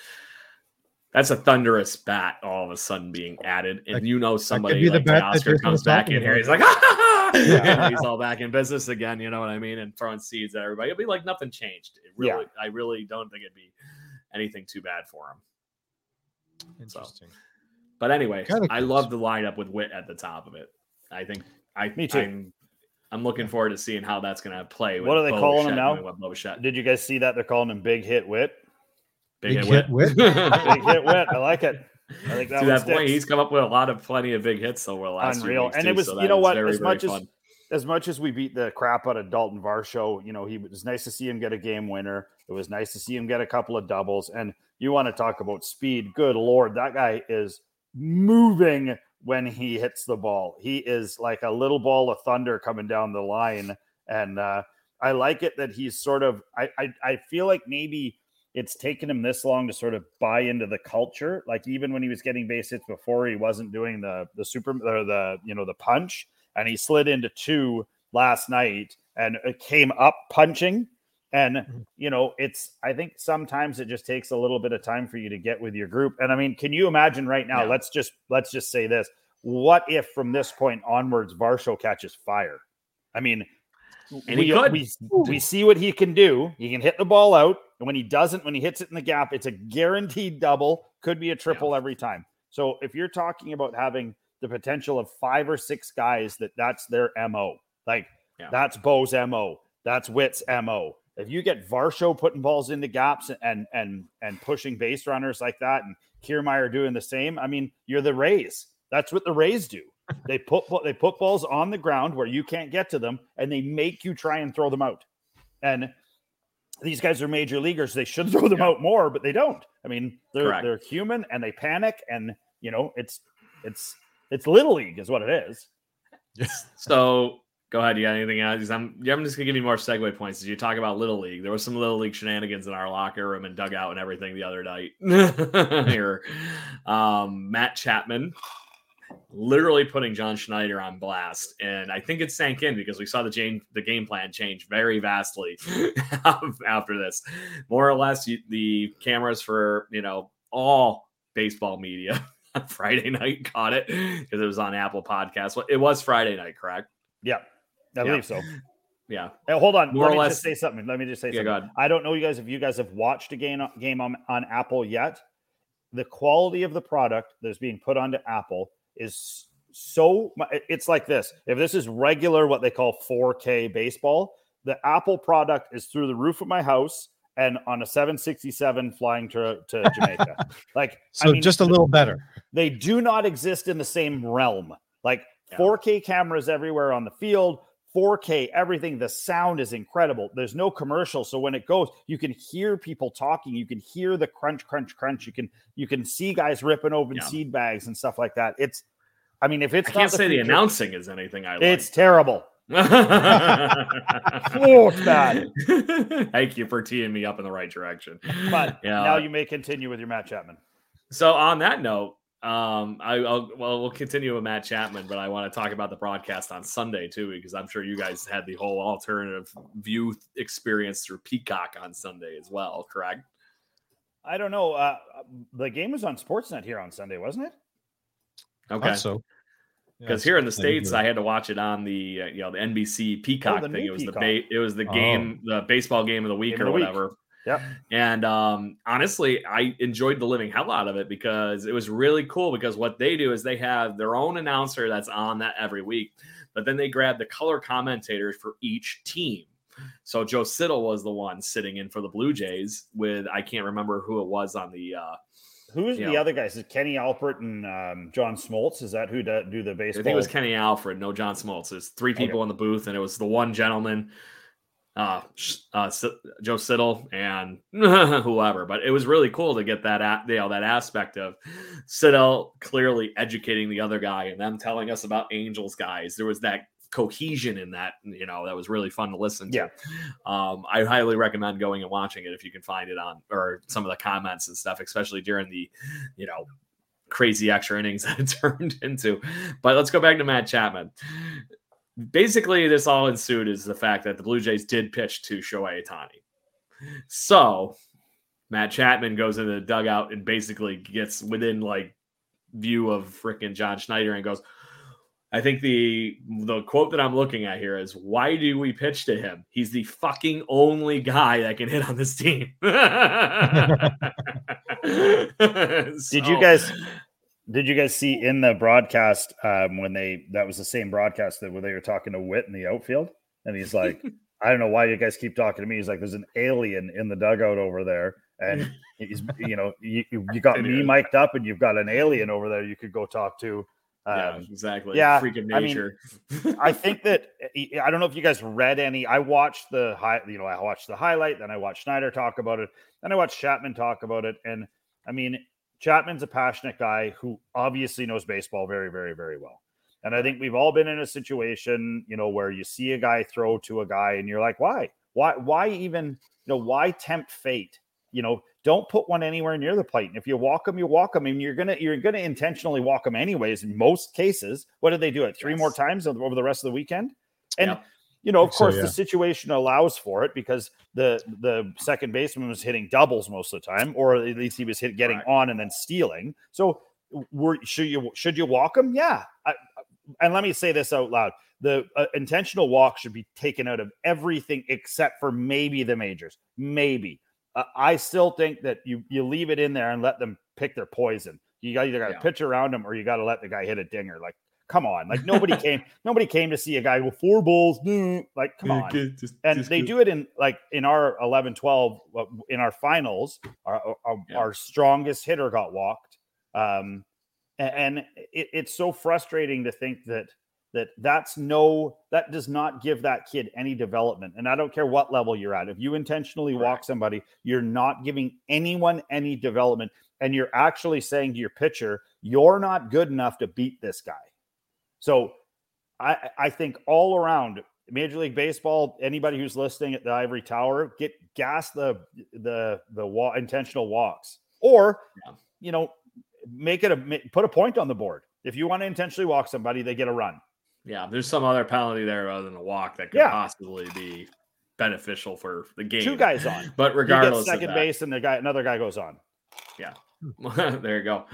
That's a thunderous bat all of a sudden being added. And That- you know be somebody the like bat Oscar comes back in here. He's like, (laughs) ah! Yeah. he's all back in business again. You know what I mean? And throwing seeds at everybody. It'll be like nothing changed. It Yeah. I really don't think it'd be anything too bad for him. Interesting. But anyway, Kinda I love the lineup with Wit at the top of it. I think I Me too. I'm, I'm looking forward to seeing how that's going to play. What are they Bo calling him now? what Did you guys see that? They're calling him Big Hit Wit. Big, Big hit hit Wit. Big Hit Wit. I like it. I think that to one that point, he's come up with a lot of plenty of big hits over the last few Unreal. weeks, And too, it was, so you know what? very, as much as as much as we beat the crap out of Dalton Varsho, you know, he it was nice to see him get a game winner. It was nice to see him get a couple of doubles. And you want to talk about speed? Good lord, that guy is moving when he hits the ball. He is like a little ball of thunder coming down the line. And uh, I like it that he's sort of. I, I I feel like maybe it's taken him this long to sort of buy into the culture. Like even when he was getting base hits before, he wasn't doing the the super or the you know the punch, and he slid into two last night and it came up punching. And mm-hmm. you know, it's I think sometimes it just takes a little bit of time for you to get with your group. And I mean, can you imagine right now? Yeah. Let's just let's just say this: What if from this point onwards, Varsho catches fire? I mean, And we, he could. we we see what he can do. He can hit the ball out, and when he doesn't, when he hits it in the gap, it's a guaranteed double. Could be a triple every time. So if you're talking about having the potential of five or six guys that that's their mo, like Yeah. that's Bo's mo, that's Whit's mo, If you get Varsho putting balls into gaps and and and pushing base runners like that, and Kiermaier doing the same, I mean, you're the Rays. That's what the Rays do. They put they put balls on the ground where you can't get to them, and they make you try and throw them out. And these guys are major leaguers. They should throw them yeah. out more, but they don't. I mean, they're Correct. they're human and they panic, and you know, it's it's it's little league is what it is. (laughs) so go ahead. You got anything else? I'm I'm just gonna give you more segue points as you talk about little league. There was some little league shenanigans in our locker room and dugout and everything the other night. (laughs) Here, um, Matt Chapman literally putting John Schneider on blast, and I think it sank in because we saw the game the game plan change very vastly (laughs) after this. More or less, the cameras for you know all baseball media (laughs) on Friday night caught it because it was on Apple Podcast. It was Friday night, correct? Yeah, I believe so. Yeah. Hey, hold on. More Let me less, just say something. Let me just say yeah, something. I don't know you guys if you guys have watched a game game on, on Apple yet. The quality of the product that's being put onto Apple is so it's like this. If this is regular, what they call 4K baseball, the Apple product is through the roof of my house and on a 767 flying to, to (laughs) Jamaica. like, so I mean, just a little better. They do not exist in the same realm. Like yeah. 4K cameras everywhere on the field, 4K, everything. The sound is incredible. There's no commercial, so when it goes, you can hear people talking. You can hear the crunch, crunch, crunch. You can you can see guys ripping open yeah. seed bags and stuff like that. It's, I mean, if it's I can't the say future, the announcing is anything I like. (laughs) It's terrible. (laughs) oh. Thank you for teeing me up in the right direction. But yeah. now you may continue with your Matt Chapman. So on that note, um, I, will well, we'll continue with Matt Chapman, but I want to talk about the broadcast on Sunday too, because I'm sure you guys had the whole alternative view experience through Peacock on Sunday as well. Correct? I don't know. Uh, the game was on Sportsnet here on Sunday, wasn't it? Okay, so because yeah, here in the states, I had to watch it on the uh, you know the NBC oh, Peacock oh, the thing. It was Peacock. the ba- it was the oh. game, oh. the baseball game of the week game or whatever. Week. Yeah. And um, honestly, I enjoyed the living hell out of it because it was really cool. Because what they do is they have their own announcer that's on that every week, but then they grab the color commentators for each team. So Joe Siddall was the one sitting in for the Blue Jays with I can't remember who it was on the. Uh, Who's the know, other guys? Is Kenny Albert and um, John Smoltz? Is that who do, do the baseball? I think it was Kenny Albert, no John Smoltz. There's three people okay. in the booth, and it was the one gentleman uh, uh, Joe Siddall and (laughs) whoever. But it was really cool to get that at, you know that aspect of Siddall clearly educating the other guy and them telling us about Angels guys. There was that cohesion in that you know that was really fun to listen to. Yeah. Um, I highly recommend going and watching it if you can find it on or some of the comments and stuff, especially during the you know crazy extra innings (laughs) that it turned into. But let's go back to Matt Chapman basically this all ensued is the fact that the Blue Jays did pitch to Shohei Ohtani. So Matt Chapman goes into the dugout and basically gets within like view of freaking John Schneider and goes, I think the the quote that I'm looking at here is why do we pitch to him? He's the fucking only guy that can hit on this team. so, (laughs) (laughs) (laughs) Did you guys did you guys see in the broadcast um, when they that was the same broadcast that where they were talking to Whit in the outfield, and he's like, (laughs) "I don't know why you guys keep talking to me." He's like, "There's an alien in the dugout over there, and he's (laughs) you know you, you got me mic'd up, and you've got an alien over there you could go talk to." Um, yeah, exactly. Yeah, freaking nature. I, mean, (laughs) I think that I don't know if you guys read any. I watched the high, you know, I watched the highlight, then I watched Schneider talk about it, then I watched Chapman talk about it, and I mean, Chapman's a passionate guy who obviously knows baseball very, very, very well. And I think we've all been in a situation, you know, where you see a guy throw to a guy and you're like, why? Why why even, you know, why tempt fate? You know, don't put one anywhere near the plate. And if you walk them, you walk them. And you're gonna you're gonna intentionally walk them anyways. In most cases, what did they do it three yes. more times over the rest of the weekend? And yep you know, of course, so, yeah. the situation allows for it because the the second baseman was hitting doubles most of the time, or at least he was hit, getting right. on and then stealing. So, were should you should you walk him? Yeah. I, and let me say this out loud: the uh, intentional walk should be taken out of everything except for maybe the majors. Maybe. Uh, I still think that you you leave it in there and let them pick their poison. You got either got to yeah. pitch around them or you got to let the guy hit a dinger. Like come on. Like nobody came, (laughs) nobody came to see a guy go four balls. Like, come on. Just- And they good. do it in like in our 11 12 uh, in our finals, our, our, Yeah. our strongest hitter got walked. Um, a- and it, it's so frustrating to think that that that's no that does not give that kid any development and i don't care what level you're at if you intentionally walk somebody you're not giving anyone any development and you're actually saying to your pitcher you're not good enough to beat this guy so i i think all around major league baseball anybody who's listening at the ivory tower get gas the the the wa- intentional walks. Or Yeah. you know make it a put a point on the board. If you want to intentionally walk somebody they get a run. Yeah, there's some other penalty there other than a walk that could Yeah. possibly be beneficial for the game. two guys on. But regardless second base and the guy another guy goes on (laughs) there you go.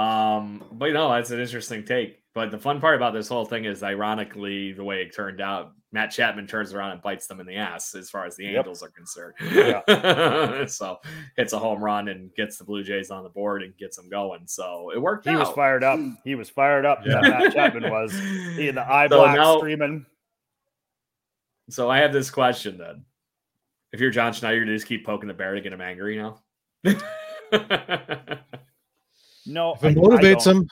Um, but you know, that's an interesting take. But the fun part about this whole thing is, ironically, the way it turned out, Matt Chapman turns around and bites them in the ass as far as the Yep. Angels are concerned. Yeah. (laughs) so hits a home run and gets the Blue Jays on the board and gets them going. So it worked he out. was fired up he was fired up Yeah. Matt Chapman was he the eye (laughs) So black now- streaming So I have this question then. If you're John Schneider, you just keep poking the bear to get him angry now? No If it I- I motivates don't. him,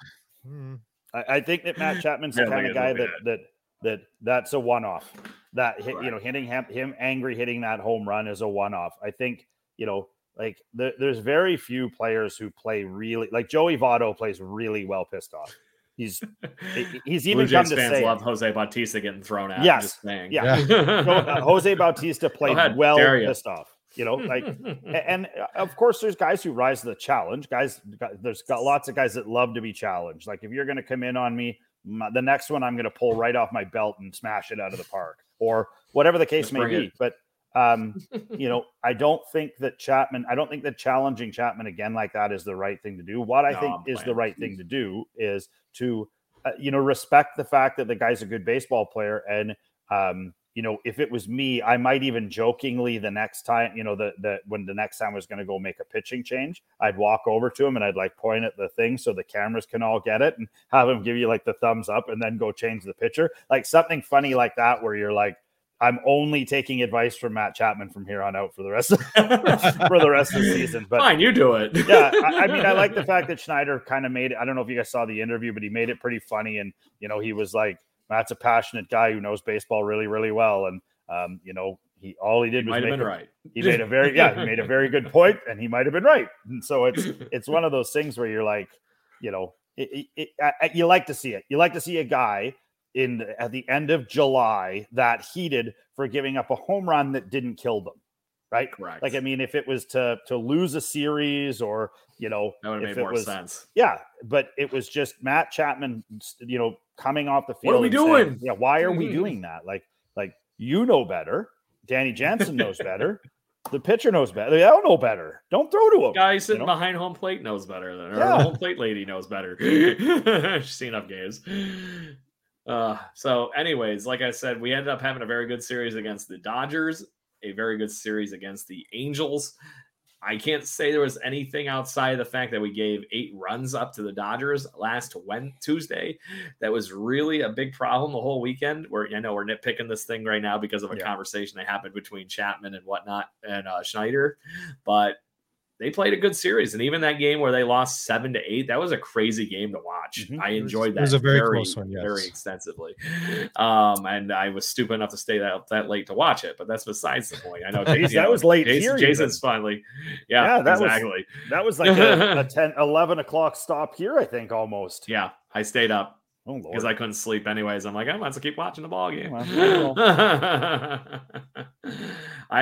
hmm, I, I think that Matt Chapman's Yeah, the kind of guy that that that that's a one off. That hit, you know, hitting him, him angry, hitting that home run is a one off. I think you know, like there, there's very few players who play really like Joey Votto plays really well pissed off. He's he- he's Blue even come Jays to fans say it. love Jose Bautista getting thrown at. I'm Yes. just saying. Yeah. So, uh, Jose Bautista (laughs) played well dare ya. pissed off. You know, like (laughs) and uh, of course there's guys who rise to the challenge guys there's got lots of guys that love to be challenged. Like if you're going to come in on me my, the next one i'm going to pull right off my belt and smash it out of the park or whatever the case Let's may be. it. but um (laughs) you know i don't think that chapman i don't think that challenging chapman again like that is the right thing to do. What i No, think is the right thing to do is to uh, you know respect the fact that the guy's a good baseball player and um you know, if it was me, I might even jokingly the next time, you know, the the when the next time I was going to go make a pitching change, I'd walk over to him and I'd like point at the thing so the cameras can all get it and have him give you like the thumbs up and then go change the pitcher, like something funny like that, where you're like, I'm only taking advice from Matt Chapman from here on out for the rest of, (laughs) for the rest of the season. But Fine, you do it. yeah, I, I mean, I like the (laughs) fact that Schneider kind of made it. I don't know if you guys saw the interview, but he made it pretty funny. And, you know, he was like, Matt's a passionate guy who knows baseball really, really well. And, um, you know, he all he did was might have make a- right. he made a very, yeah, he made a very good (laughs) point and he might have been right. And so it's, (laughs) it's one of those things where you're like, you know, it, it, it, you like to see it. You like to see a guy in the, at the end of July that heated for giving up a home run that didn't kill them. Right. Correct. Like, I mean, if it was to to lose a series or you know, that would have if made it more was, sense. yeah, but it was just Matt Chapman, you know, coming off the field. What are we and saying, doing? yeah, why are we doing that? Like, like you know better. Danny Jansen knows better. (laughs) The pitcher knows better. They all know better. Don't throw to him. Guy sitting know? behind home plate knows better than, Yeah. the home plate lady knows better. (laughs) She's seen enough games. Uh, so, anyways, like I said, we ended up having a very good series against the Dodgers, a very good series against the Angels. I can't say there was anything outside of the fact that we gave eight runs up to the Dodgers last Tuesday. That was really a big problem the whole weekend. Where I know we're nitpicking this thing right now because of a Yeah. conversation that happened between Chapman and whatnot and uh, Schneider, but they played a good series. And even that game where they lost seven to eight, that was a crazy game to watch. Mhm. I It was- enjoyed it that was a very very, close one, yes. very extensively. Um, and I was stupid enough to stay that, that late to watch it, but that's besides the point. I know (laughs) you that was late Jason, here Jason's even. finally, yeah, Yeah, that was- exactly. That was like a, a (laughs) 10, 11 o'clock stop here, I think, almost. yeah, I stayed up Oh, because Lord. I couldn't sleep anyways. I'm like, I'm going to keep watching the ball game. (laughs) I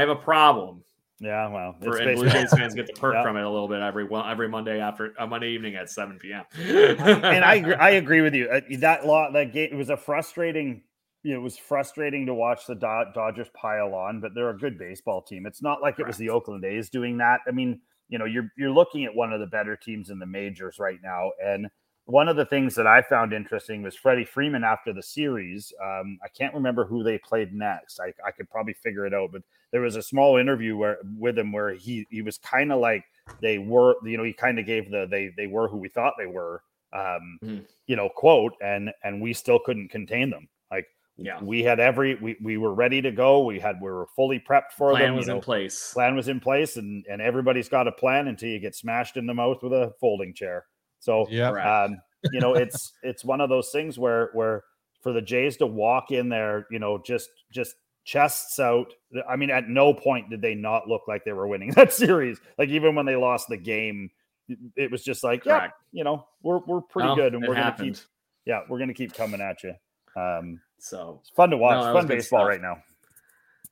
have a problem. Yeah, well, For, and Blue. Jays fans get the perk (laughs) Yeah. from it a little bit every well every Monday after a Monday evening at 7 p.m. and I agree, (laughs) I agree with you. Uh, that lot that game it was a frustrating. You know, it was frustrating to watch the Dod- Dodgers pile on, but they're a good baseball team. It's not like it was the Oakland A's doing that. I mean, you know, you're you're looking at one of the better teams in the majors right now, and one of the things that I found interesting was Freddie Freeman after the series. Um, I can't remember who they played next. I, I could probably figure it out, but there was a small interview where with him where he he was kind of like they were, you know, he kind of gave the they they were who we thought they were um, Mhm. you know, quote, and and we still couldn't contain them. Like Yeah. we had every we we were ready to go. We had we were fully prepped for Plan them. was you in place. plan was in place, and and everybody's got a plan until you get smashed in the mouth with a folding chair. So Yeah. Correct. um, you know, it's (laughs) it's one of those things where where for the Jays to walk in there, you know, just just chests out. I mean, at no point did they not look like they were winning (laughs) that series. Like even when they lost the game, it was just like, yeah, you know, we're we're pretty Well, good, and we're gonna keep, yeah, we're gonna keep coming at you. Um, So it's fun to watch. No, fun baseball right now.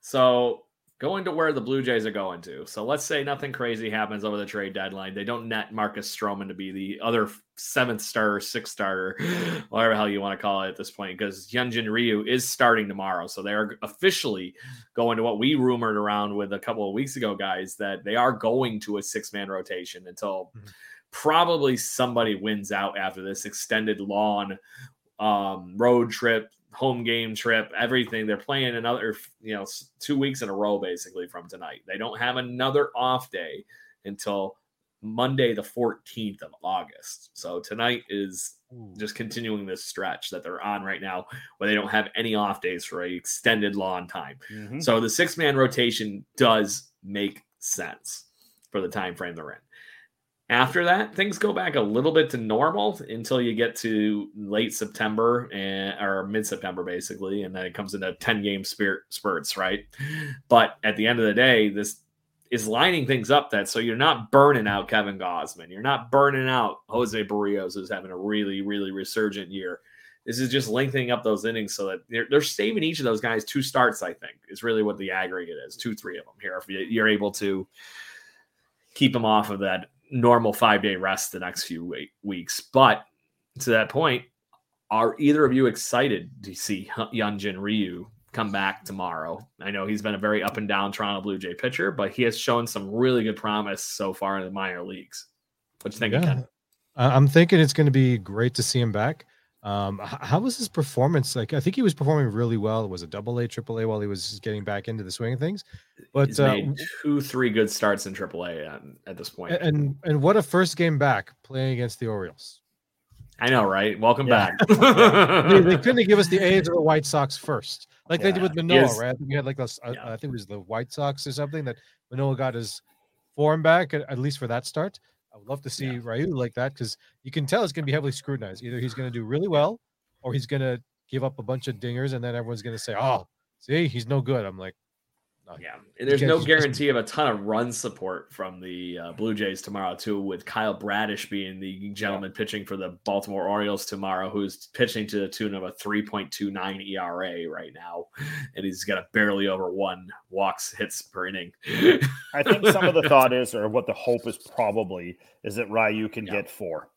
So going to where the Blue Jays are going to. So let's say nothing crazy happens over the trade deadline. They don't net Marcus Stroman to be the other seventh starter, sixth starter, (gasps) whatever the hell you want to call it at this point, because Hyunjin Ryu is starting tomorrow. So they are officially going to what we rumored around with a couple of weeks ago, guys, that they are going to a six man rotation until Mhm. probably somebody wins out after this extended lawn um, road trip, home game trip, everything. They're playing another, you know, two weeks in a row basically from tonight. They don't have another off day until Monday, the 14th of August. So tonight is just continuing this stretch that they're on right now where they don't have any off days for a extended long time. Mhm. So the six man rotation does make sense for the time frame they're in. After that, things go back a little bit to normal until you get to late September and or mid September, basically, and then it comes into ten game spirit spurts, right? But at the end of the day, this is lining things up that so you're not burning out Kevin Gausman, you're not burning out Jose Berrios, who's having a really, really resurgent year. This is just lengthening up those innings so that they're, they're saving each of those guys two starts. I think is really what the aggregate is, two, three of them here. If you- you're able to keep them off of that normal five day rest the next few weeks. But to that point, are either of you excited to see Hyunjin Ryu come back tomorrow? I know he's been a very up and down Toronto Blue Jay pitcher, but he has shown some really good promise so far in the minor leagues. What you think, Yeah. I'm thinking it's going to be great to see him back. Um, how was his performance? Like, I think he was performing really well. It was a double A, triple A while he was getting back into the swing of things. But uh, two, three good starts in AAA at, at this point. and and what a first game back playing against the Orioles. I know, right? Welcome Yeah. back. (laughs) They, they (laughs) couldn't give us the A's or the White Sox first, like they did with Manoah, Yes. right? I think we had like this. uh, Yeah. I think it was the White Sox or something that Manoah got his form back at, at least for that start. Would love to see Ryu like that because you can tell it's going to be heavily scrutinized. Either he's going to do really well, or he's going to give up a bunch of dingers, and then everyone's going to say, "Oh, see, he's no good." I'm like, Yeah, and there's no guarantee of a ton of run support from the uh, Blue Jays tomorrow, too. With Kyle Bradish being the gentleman pitching for the Baltimore Orioles tomorrow, who's pitching to the tune of a 3.29 ERA right now, and he's got a barely over one walks hits per inning. I think some of the (laughs) thought is, or what the hope is probably, is that Ryu can Yeah. get four.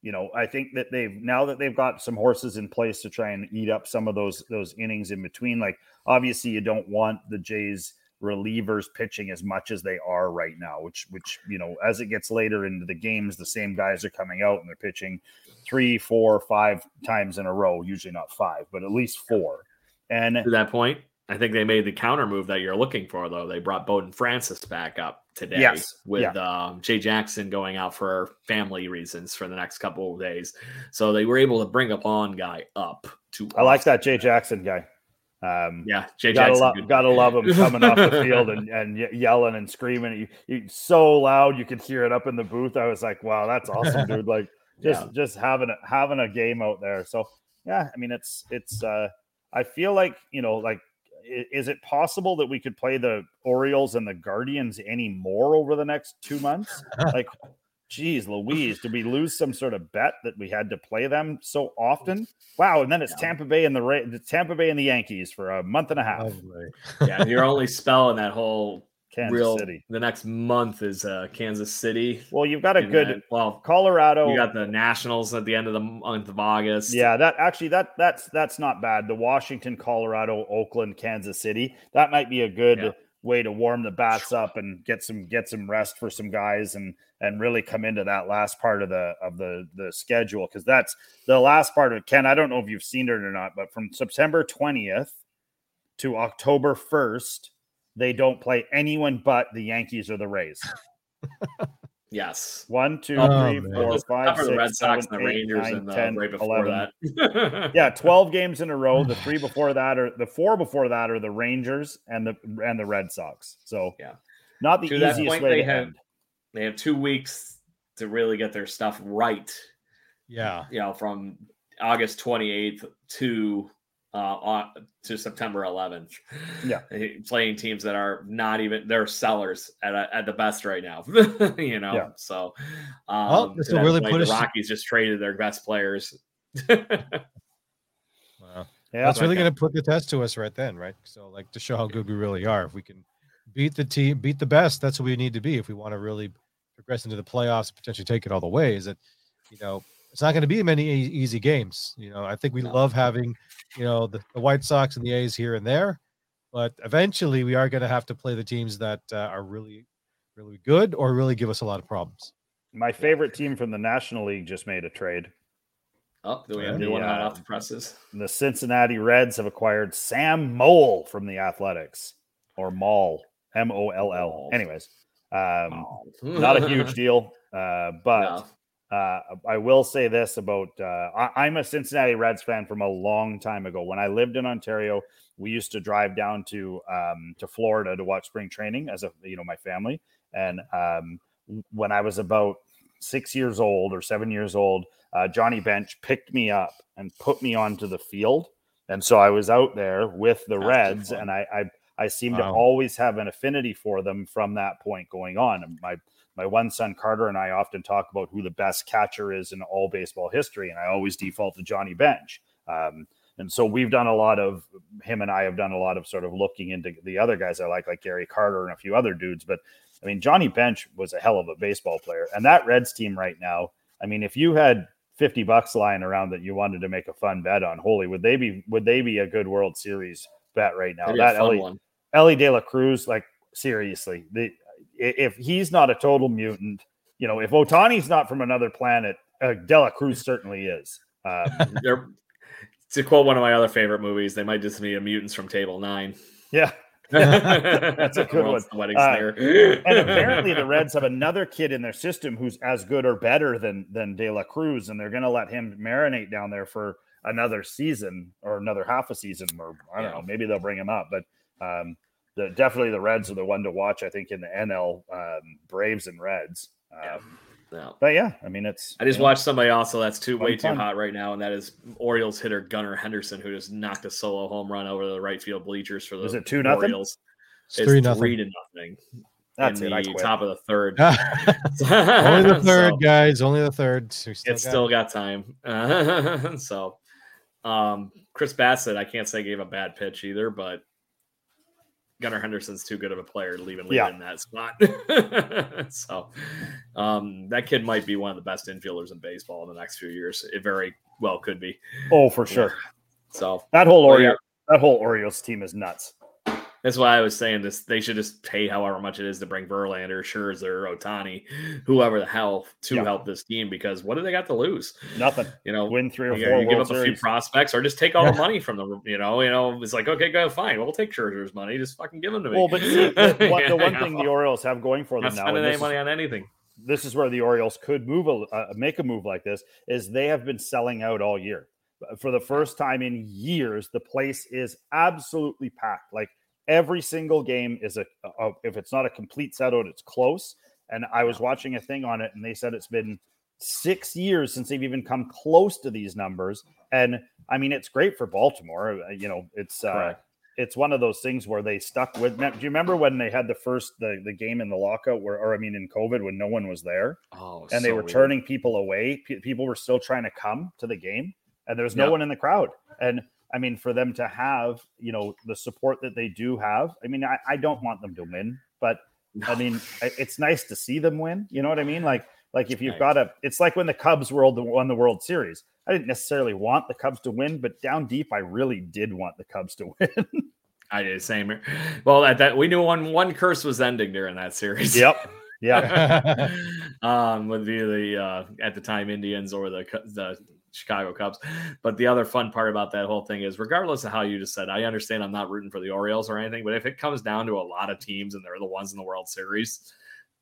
You know, I think that they've now that they've got some horses in place to try and eat up some of those those innings in between. Like obviously, you don't want the Jays relievers pitching as much as they are right now, which which you know, as it gets later into the games, the same guys are coming out and they're pitching three, four, five times in a row. Usually not five, but at least four. And to that point, I think they made the counter move that you're looking for, though. They brought Bowden Francis back up today Yes, with um, Jay Jackson going out for family reasons for the next couple of days. So they were able to bring a Bond guy up to. I like that Jay Jackson guy. Um, Yeah, Jay gotta Jackson. love, gotta love him coming off the field (laughs) and, and yelling and screaming. You, you so loud you could hear it up in the booth. I was like, wow, that's awesome, (laughs) dude. Like just Yeah. just having a having a game out there. So yeah, I mean it's it's uh I feel like you know like is it possible that we could play the Orioles and the Guardians any more over the next two months? (laughs) like, geez, Louise, did we lose some sort of bet that we had to play them so often? (laughs) Wow, and then it's Yeah. Tampa Bay and the Ra- Tampa Bay and the Yankees for a month and a half. lovely. (laughs) yeah, your only spell in that whole Kansas real City. the next month is uh, Kansas City. Well, you've got a And good then- well, Colorado. you got the Nationals at the end of the month of August. yeah, that actually that that's that's not bad. The Washington, Colorado, Oakland, Kansas City. That might be a good Yeah. Way to warm the bats up and get some get some rest for some guys and and really come into that last part of the of the the schedule because that's the last part of Ken. I don't know if you've seen it or not, but from September 20th to October 1st, they don't play anyone but the Yankees or the Rays. (laughs) Yes. One, two, Oh, three, man. four, Just five, cover the Red Sox seven, and the eight, Rangers nine, and uh, 10, right before 11. that. (laughs) yeah, 12 (laughs) games in a row. The three before that are the four before that are the Rangers and the and the Red Sox. So Yeah. not the To that easiest point, way they to have- end. They have two weeks to really get their stuff right. Yeah. You know, from August 28th to uh on, to September 11th. Yeah. (laughs) Playing teams that are not even they're sellers at at the best right now. (laughs) you know, Yeah. so um, Well, this will really point, put the us- Rockies just traded their best players. (laughs) Wow. Yeah, That's really going to put the test to us right then, right? So, like to show how good we really are. If we can beat the team, beat the best, that's what we need to be. If we want to really progress into the playoffs, potentially take it all the way, is that you know it's not going to be many easy games. You know, I think we No. love having you know the, the White Sox and the A's here and there, but eventually we are going to have to play the teams that uh, are really, really good or really give us a lot of problems. My favorite team from the National League just made a trade. oh, do we have a The, new one hot uh, off the presses? The Cincinnati Reds have acquired Sam Moll from the Athletics, or Mall, M O L L. Mole. Anyways, um, not a huge (laughs) deal, uh, but No. Uh, I will say this about uh, I, I'm a Cincinnati Reds fan from a long time ago. When I lived in Ontario, we used to drive down to um, to Florida to watch spring training as a you know my family. And um, when I was about six years old or seven years old, uh, Johnny Bench picked me up and put me onto the field. And so I was out there with the That's Reds, and I I, I seem to always have an affinity for them from that point going on. And my my one son Carter and I often talk about who the best catcher is in all baseball history, and I always default to Johnny Bench. Um, and so we've done a lot of him and I have done a lot of sort of looking into the other guys I like, like Gary Carter and a few other dudes. But I mean, Johnny Bench was a hell of a baseball player, and that Reds team right now. I mean, if you had fifty bucks lying around that you wanted to make a fun bet on, holy, would they be? Would they be a good World Series bet right now? That'd that Elly, one. Elly De La Cruz, like seriously, the if he's not a total mutant, you know, if Ohtani's not from another planet, uh, De La Cruz certainly is. Um, (laughs) to quote one of my other favorite movies, they might just be a mutants from Table Nine. yeah, (laughs) That's a good one. Uh, and (laughs) apparently the Reds have another kid in their system who's as good or better than than De La Cruz, and they're going to let him marinate down there for another season or another half a season, or I don't Yeah. know, maybe they'll bring him up, but. Um, the, definitely the Reds are the one to watch. I think in the NL um, Braves and Reds. Um, Yeah. No. But yeah, I mean it's. I just you know, watched somebody also that's too way Fun, too fun. hot right now, and that is Orioles hitter Gunnar Henderson, who just knocked a solo home run over the right field bleachers for the Was it 2-0? Orioles. It's three nothing. three to nothing. That's in it. I the quit. top of the third. (laughs) Only the (laughs) third, So, guys. Only the third. So still it's got- still got time. (laughs) so, um, Chris Bassitt, I can't say gave a bad pitch either, but Gunnar Henderson's too good of a player to leave and leave Yeah. in that spot. (laughs) so, um, that kid might be one of the best infielders in baseball in the next few years. It very well could be. Oh, for sure. So That whole Oreo, that whole Orioles team is nuts. That's why I was saying this. They should just pay however much it is to bring Verlander, Scherzer, Ohtani, whoever the hell to Yeah. help this team. Because what do they got to lose? Nothing. You know, Win three or you, four you give up a few prospects, or just take all the money from them. You know, you know, it's like okay, go fine. We'll take Scherzer's money. Just fucking give them to me. Well, but see, the, (laughs) one, the one thing the? Orioles have going for not them now, spending any money is, on anything. this is where the Orioles could move a uh, make a move like this, is they have been selling out all year. For the first time in years, the place is absolutely packed. Like every single game is a, a if it's not a complete sellout, it's close. And I was watching a thing on it, and they said it's been six years since they've even come close to these numbers. And I mean, it's great for Baltimore. Uh, You know, it's uh, it's one of those things where they stuck with. Do you remember when they had the first the the game in the lockout, where or I mean in COVID when no one was there, Oh, and they were weird. turning people away. P- people were still trying to come to the game, and there's no Yep. one in the crowd. And I mean, for them to have you know the support that they do have, I mean, I, I don't want them to win, but I mean, (laughs) it's nice to see them win. You know what I mean? Like, like if you've Nice. got a, it's like when the Cubs world won the World Series. I didn't necessarily want the Cubs to win, but down deep, I really did want the Cubs to (laughs) win. I did the same. Well, at that we knew one one curse was ending during that series. yep, (laughs) yeah, um, would be the uh, at the time Indians or the the Chicago Cubs. But the other fun part about that whole thing is, regardless of how you just said, I understand I'm not rooting for the Orioles or anything, but if it comes down to a lot of teams and they're the ones in the World Series,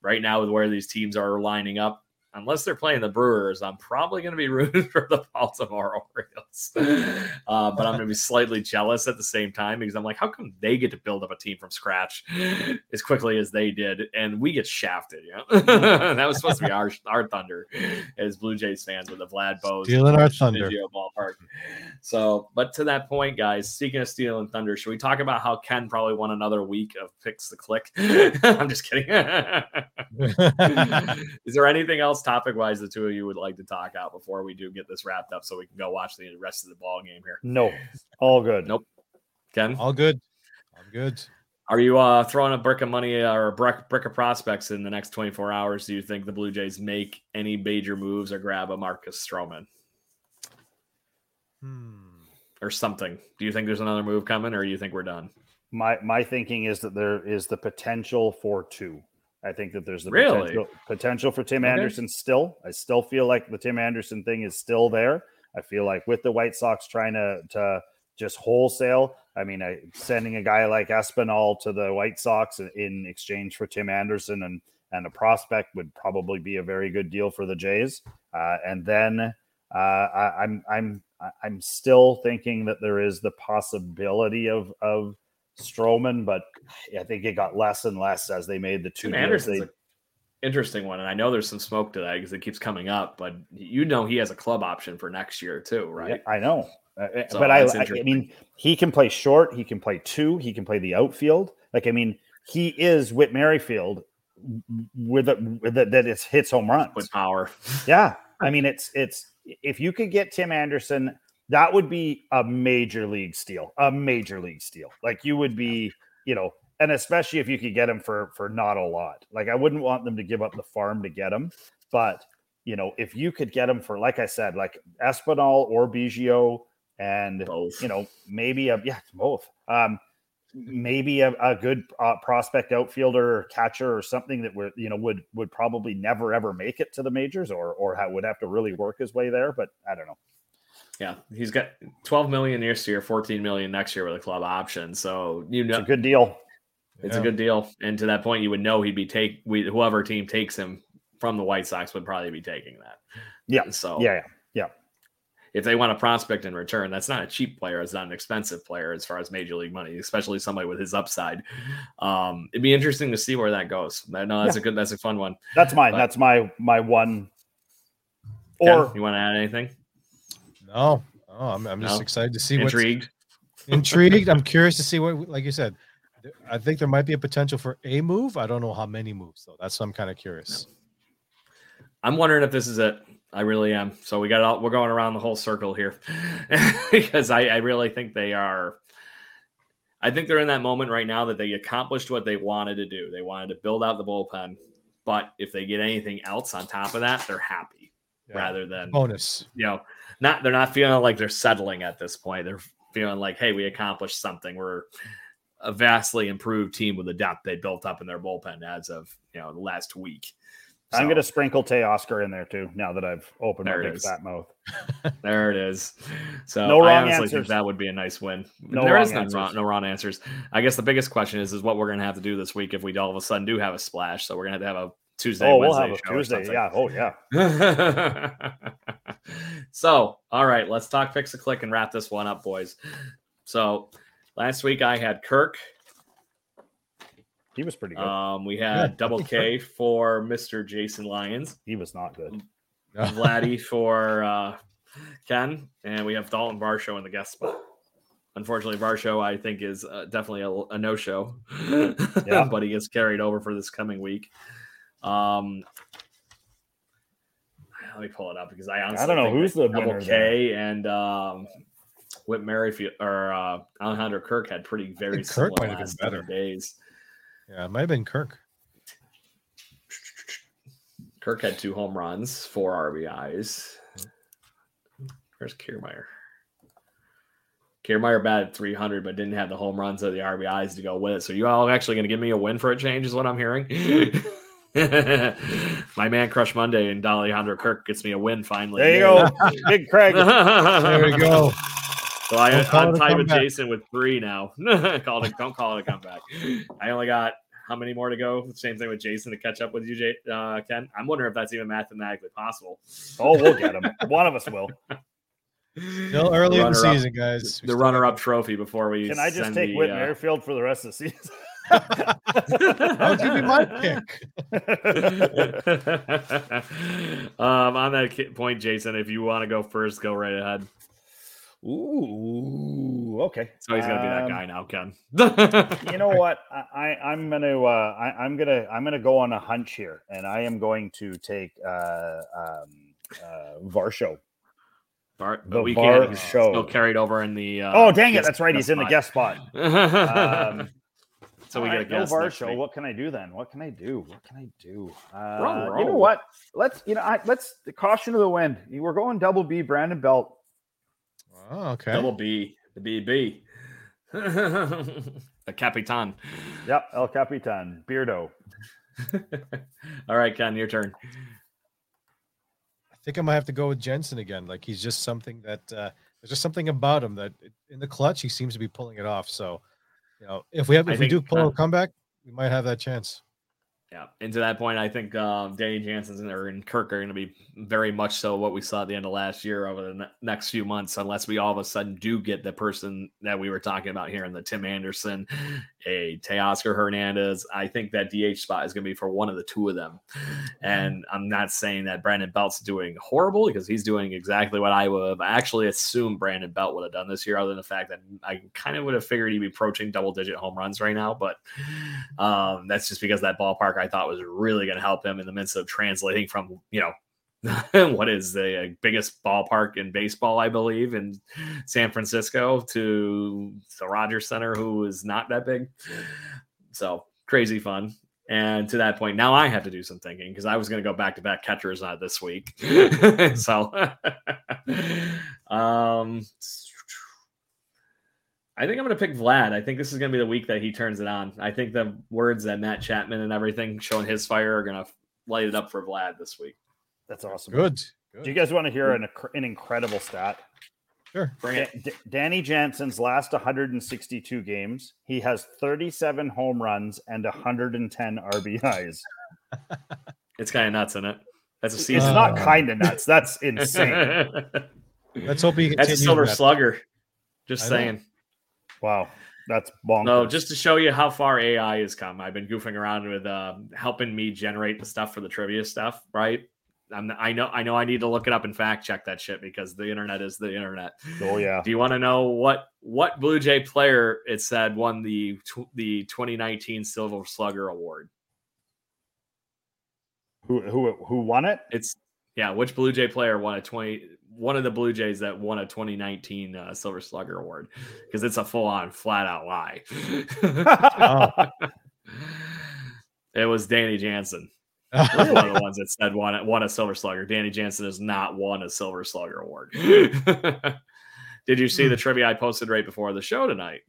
right now with where these teams are lining up, unless they're playing the Brewers, I'm probably going to be (laughs) rooting for the Baltimore Orioles. (laughs) uh, but I'm going to be slightly jealous at the same time because I'm like, how come they get to build up a team from scratch (gasps) as quickly as they did, and we get shafted? You know, (laughs) that was supposed to be our our thunder as Blue Jays fans with the Vlad Bose stealing our thunder ballpark. So, but to that point, guys, speaking of stealing thunder, should we talk about how Ken probably won another week of picks the click? I'm just kidding. Is there anything else topic wise the two of you would like to talk out before we do get this wrapped up so we can go watch the rest of the ball game here? No, all good. Nope. Ken, all good. I'm good. Are you uh, throwing a brick of money or a brick, brick of prospects in the next 24 hours? Do you think the Blue Jays make any major moves or grab a Marcus Stroman? Hmm. Or something. Do you think there's another move coming, or do you think we're done? My my thinking is that there is the potential for two. I think that there's the really? potential, potential for Tim Okay. Anderson still. I still feel like the Tim Anderson thing is still there. I feel like with the White Sox trying to to just wholesale. I mean, I, sending a guy like Espinal to the White Sox in, in exchange for Tim Anderson and and a prospect would probably be a very good deal for the Jays. Uh, and then uh, I, I'm I'm I'm still thinking that there is the possibility of of Stroman, but I think it got less and less as they made the two. Anderson's an interesting one, and I know there's some smoke to that because it keeps coming up. But you know he has a club option for next year too, right? Yeah, I know. Uh, So but I, I, mean, he can play short. He can play two. He can play the outfield. Like, I mean, he is Whit Merrifield with, a, with a, that it hits home runs. With power, Yeah, (laughs) I mean, it's it's if you could get Tim Anderson, that would be a major league steal, a major league steal. Like you would be, you know, and especially if you could get him for for not a lot. Like I wouldn't want them to give up the farm to get him, but you know, if you could get him for, like I said, like Espinal or Biggio, and both. you know, maybe a yeah, both. Um, maybe a, a good uh, prospect outfielder or catcher or something that would you know would would probably never ever make it to the majors or or ha- would have to really work his way there. But I don't know. Yeah, he's got 12 million this year, 14 million next year with a club option. So you It's a good deal. it's Yeah. a good deal. And to that point, you would know he'd be take we whoever team takes him from the White Sox would probably be taking that. Yeah. So Yeah, yeah. yeah. if they want a prospect in return, that's not a cheap player. It's not an expensive player as far as major league money, especially somebody with his upside. Um, it'd be interesting to see where that goes. I know that's a good, that's a fun one. That's mine. But- That's my my one. Ken, Or you want to add anything? No, oh, I'm, I'm just No? excited to see Intrigued? intrigued. I'm curious to see what, like you said, I think there might be a potential for a move. I don't know how many moves though. That's what I'm kind of curious. I'm wondering if this is it. I really am. So we got all we're going around the whole circle here (laughs) because I, I really think they are. I think they're in that moment right now that they accomplished what they wanted to do. They wanted to build out the bullpen, but if they get anything else on top of that, they're happy Yeah. rather than Bonus. you know not they're not feeling like they're settling at this point. They're feeling like, hey, we accomplished something. We're a vastly improved team with the depth they built up in their bullpen as of you know the last week. I'm going to sprinkle Teoscar in there too. Now that I've opened my big fat mouth. (laughs) There it is. So No I wrong honestly answers. think that would be a nice win. No there wrong is no answers. wrong, no wrong answers. I guess the biggest question is is what we're gonna have to do this week if we all of a sudden do have a splash. So we're gonna have to have a Tuesday. oh, we'll Wednesday have a Tuesday. Yeah. Oh, yeah. (laughs) so, all right, let's talk fix a click and wrap this one up, boys. So, last week I had Kirk. He was pretty good. Um, we Yeah, had double (laughs) K for Mr. Jason Lyons, he was not good. (laughs) Vladdy for uh, Ken, and we have Dalton Varsho in the guest spot. Unfortunately, Varsho I think is uh, definitely a, a no show, Yeah. but he gets carried over for this coming week. Um, let me pull it up because I honestly don't know who's the double winner K and um, Whit Merrifield or uh, Alejandro Kirk had pretty very Kirk similar might have been last seven better. days. Yeah, it might have been Kirk. Kirk had two home runs, four RBIs. Where's Kiermaier? Kiermaier batted 300, but didn't have the home runs or the RBIs to go with it. So you all actually going to give me a win for a change, is what I'm hearing. (laughs) (laughs) My man Crush Monday and Alejandro Kirk gets me a win finally. There you go. Big Craig. (laughs) There we go. So I, Don't call I'm tied with comeback. Jason with three now. (laughs) call it, don't call it a comeback. I only got how many more to go? Same thing with Jason to catch up with you, Jay, uh, Ken. I'm wondering if that's even mathematically possible. Oh, we'll get him. One of us will. Still early in the Runner-up- season, guys. The runner-up trophy before we Can I just send take the, Whitman uh, Airfield for the rest of the season? I'll give you my pick. um, on that point, Jason, if you want to go first, go right ahead. Ooh, okay. So he's gonna be that Um, guy now, Ken. (laughs) you know what? I, I I'm gonna uh, I, I'm gonna I'm gonna go on a hunch here, and I am going to take uh, um, uh, Varsho. Bart, The we Bar can't. He's Show. Still carried over in the. Uh, oh, dang it! That's right. He's in the guest spot. spot. (laughs) Um, so we all get a right, no guest. next Varsho. week. What can I do then? What can I do? What can I do? Uh, We're you know what? Let's you know I, let's the caution of the wind. We're going double B. Brandon Belt. Oh, okay. Double B, the BB, (laughs) the Capitan. Yep, El Capitan, Beardo. (laughs) All right, Ken, your turn. I think I might have to go with Jansen again. Like he's just something that uh, there's just something about him that in the clutch he seems to be pulling it off. So, you know, if we have I if we do pull uh, a comeback, we might have that chance. Yeah, and to that point, I think um, Danny Jansen's and, and Kirk are going to be very much so what we saw at the end of last year over the ne- next few months, unless we all of a sudden do get the person that we were talking about here in the Tim Anderson, a Teoscar Hernandez. I think that DH spot is going to be for one of the two of them. And I'm not saying that Brandon Belt's doing horrible because he's doing exactly what I would have actually assumed Brandon Belt would have done this year, other than the fact that I kind of would have figured he'd be approaching double digit home runs right now. But um, that's just because that ballpark I thought was really going to help him in the midst of translating from, you know, (laughs) what is the uh, biggest ballpark in baseball, I believe, in San Francisco to the Rogers Center, who is not that big. So crazy fun. And to that point, now I have to do some thinking because I was going to go back to back catchers uh, this week. (laughs) so, (laughs) um, I think I'm going to pick Vlad. I think this is going to be the week that he turns it on. I think the words that Matt Chapman and everything showing his fire are going to light it up for Vlad this week. That's awesome. Good. Do you guys want to hear an, an incredible stat? Sure. Bring it. Da- Da- Danny Jansen's last 162 games, he has 37 home runs and 110 RBIs. (laughs) It's kind of nuts, isn't it? That's a season. It's not Uh, kind of nuts. That's (laughs) insane. Let's hope he That's a continues silver that. slugger. Just I know. saying. wow. That's bonkers. No, just to show you how far AI has come. I've been goofing around with uh, helping me generate the stuff for the trivia stuff, right? I'm, I know, I know, I need to look it up and fact check that shit because the internet is the internet. Oh, yeah. Do you want to know what what Blue Jay player it said won the the 2019 Silver Slugger Award? Who, who, who won it? It's yeah, which Blue Jay player won a 20 one of the Blue Jays that won a 2019 uh, Silver Slugger Award because it's a full on flat out lie. (laughs) (laughs) It was Danny Jansen. Was one of the ones that said won, won a Silver Slugger. Danny Jansen has not won a Silver Slugger award. (laughs) Did you see the trivia I posted right before the show tonight?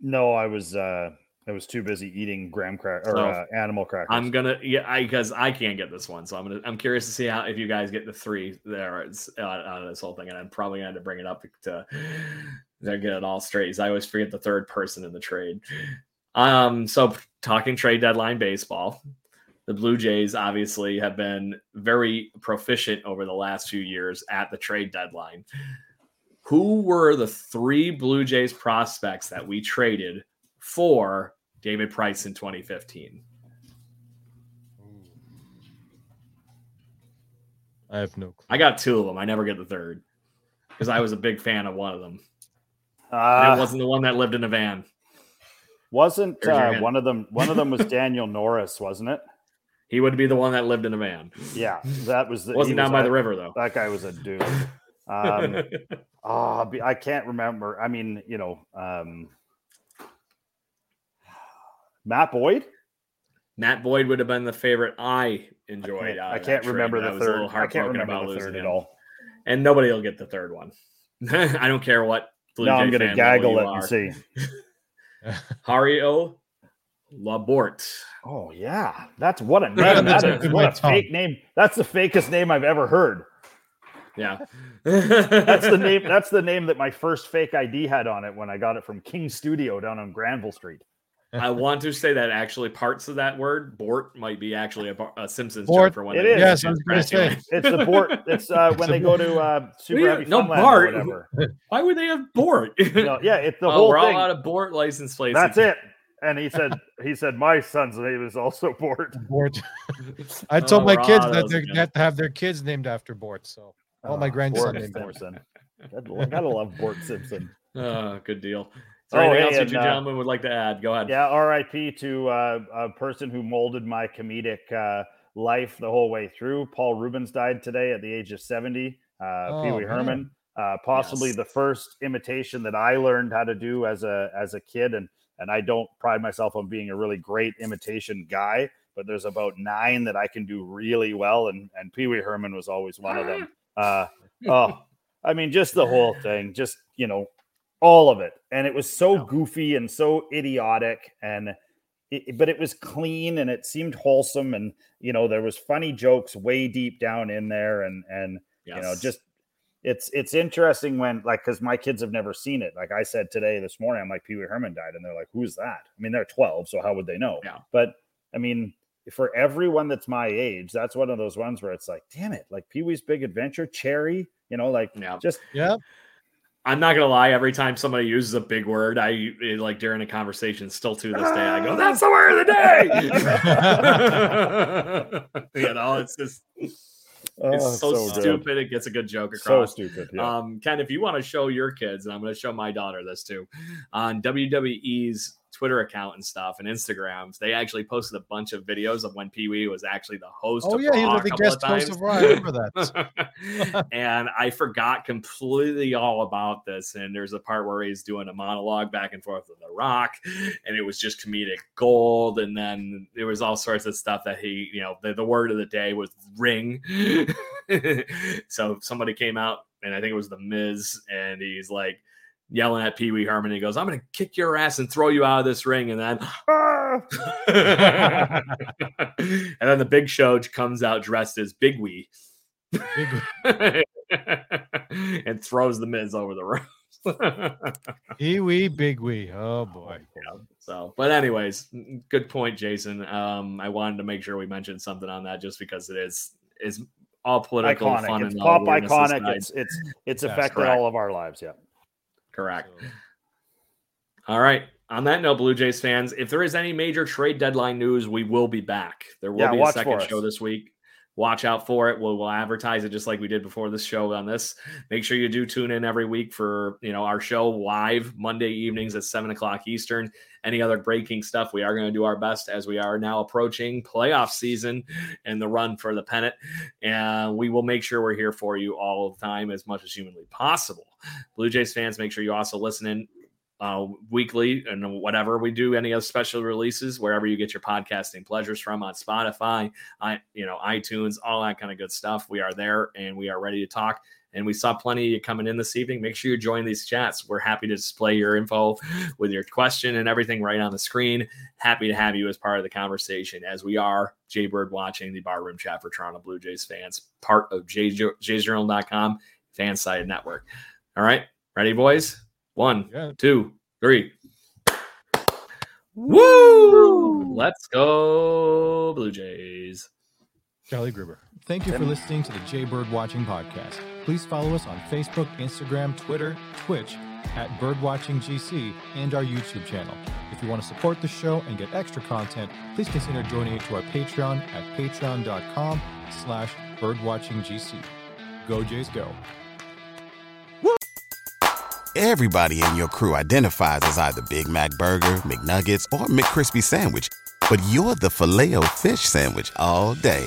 No, I was uh I was too busy eating graham cracker or So, uh, animal crackers. I'm gonna yeah, I because I can't get this one, so I'm gonna I'm curious to see how if you guys get the three there it's, uh, out of this whole thing, and I'm probably gonna have to bring it up to to get it all straight. I always forget the third person in the trade. Um, so talking trade deadline baseball, the Blue Jays obviously have been very proficient over the last few years at the trade deadline. Who were the three Blue Jays prospects that we traded for David Price in 2015? I have no clue. I got two of them. I never get the third because I was a big fan of one of them. And uh, it wasn't the one that lived in a van. wasn't uh, one of them one of them was (laughs) Daniel Norris, wasn't it? He would be the one that lived in a van. Yeah, that was the wasn't down was by a- the river though. That guy was a dude. (laughs) Um (laughs) oh, I can't remember. I mean, you know, um Matt Boyd? Matt Boyd would have been the favorite I I enjoyed. can't, I can't remember I the little third. I can't heartbroken remember about the third at him. all. And nobody will get the third one. (laughs) I don't care what. Blue now Jay I'm gonna gaggle it are. and see. Jairo Labourt. Oh yeah, that's what a Right (laughs) on name. the That tip is of what a tongue. fake name. That's the fakest name I've ever heard. Yeah. That's the name. (laughs) That's the name that my first fake ID had on it when I got it from King Studio down on Granville Street. I want to say that actually parts of that word "bort" might be actually a, a Simpsons Bort. joke for when It they is. Yes, I was gonna say. It's the board. (laughs) It's uh, when they go to uh, Super Yeah, Happy no, Funland or Bart. whatever. Why would they have "bort"? No, yeah, it's the oh, whole we're thing. all out of "bort" license plates. That's it. And he said, he said, my son's name is also Bort. (laughs) Bort. (laughs) I told Oh, my we're kids that they again. have to have their kids named after Bort. So all my Oh, grandson Bort named Simpson. (laughs) Gotta, gotta love Bort Simpson. Oh, good deal. Is there Oh, anything hey, else you and, two uh, gentlemen would like to add? Go ahead. Yeah, R.I.P. to uh, a person who molded my comedic uh, life the whole way through. Paul Reubens died today at the age of 70. Uh, Oh, Pee Wee. Herman, uh, possibly Yes. the first imitation that I learned how to do as a as a kid, and and I don't pride myself on being a really great imitation guy, but there's about nine that I can do really well, and and Pee Wee Herman was always one of them. (laughs) Uh, oh, I mean, just the whole thing, just you know, all of it, and it was so goofy and so idiotic, and it, but it was clean and it seemed wholesome, and you know, there was funny jokes way deep down in there, and and you know, just it's it's interesting when like because my kids have never seen it. Like I said today, this morning, I'm like Pee Wee Herman died, and they're like, "Who's that?" I mean, they're 12, so how would they know? Yeah. But I mean, for everyone that's my age, that's one of those ones where it's like, damn it, like Pee Wee's Big Adventure, Cherry, you know, like Yeah. just Yeah. I'm not gonna lie. Every time somebody uses a big word, I like during a conversation. Still to this day, I go, "That's the word of the day." (laughs) (laughs) you know, it's just (laughs) it's so, good. stupid. It gets a good joke across. So stupid. Yeah. Um, Ken, if you want to show your kids, and I'm going to show my daughter this too, on WWE's Twitter account and stuff and Instagrams, they actually posted a bunch of videos of when Pee Wee was actually the host. Oh of yeah, he was the guest host of Raw. I remember (laughs) that. (laughs) and I forgot completely all about this. And there's a part where he's doing a monologue back and forth with The Rock, and it was just comedic gold. And then there was all sorts of stuff that he, you know, the, the word of the day was ring. (laughs) so somebody came out, and I think it was The Miz, and he's like, Yelling at Pee Wee Herman, he goes, "I'm going to kick your ass and throw you out of this ring," and then (laughs) (laughs) and then the Big Show comes out dressed as Big Wee Big (laughs) and throws the Miz over the ropes. Pee wee, big wee. Oh boy. so, but anyways, good point, Jason. Um, I wanted to make sure we mentioned something on that just because it is is all political fun iconic. It's and pop all iconic. It's it's it's Yes, affected correct. all of our lives. Yeah. Correct. All right. On that note, Blue Jays fans, if there is any major trade deadline news, we will be back. There will Yeah, be a second show this week. Watch out for it. We'll, we'll advertise it just like we did before this show on this. Make sure you do tune in every week for you know our show live Monday evenings at seven o'clock Eastern. Any other breaking stuff, we are going to do our best as we are now approaching playoff season and the run for the pennant. And we will make sure we're here for you all the time as much as humanly possible. Blue Jays fans, make sure you also listen in uh, weekly and whatever we do, any of special releases, wherever you get your podcasting pleasures from on Spotify, I, you know, iTunes, all that kind of good stuff. We are there and we are ready to talk. And we saw plenty of you coming in this evening. Make sure you join these chats. We're happy to display your info (laughs) with your question and everything right on the screen. Happy to have you as part of the conversation as we are Jay Bird watching the barroom chat for Toronto Blue Jays fans, part of jaysjournal.com FanSided network. All right. Ready, boys? One, Yeah. two, three. Woo! Let's go, Blue Jays. Charlie Gruber. Thank you for listening to the Jay Bird Watching Podcast. Please follow us on Facebook, Instagram, Twitter, Twitch at BirdwatchingGC and our YouTube channel. If you want to support the show and get extra content, please consider joining to our Patreon at patreon.com slash birdwatchinggc. Go Jays go. Everybody in your crew identifies as either Big Mac Burger, McNuggets, or McCrispy Sandwich. But you're the filet fish Sandwich all day.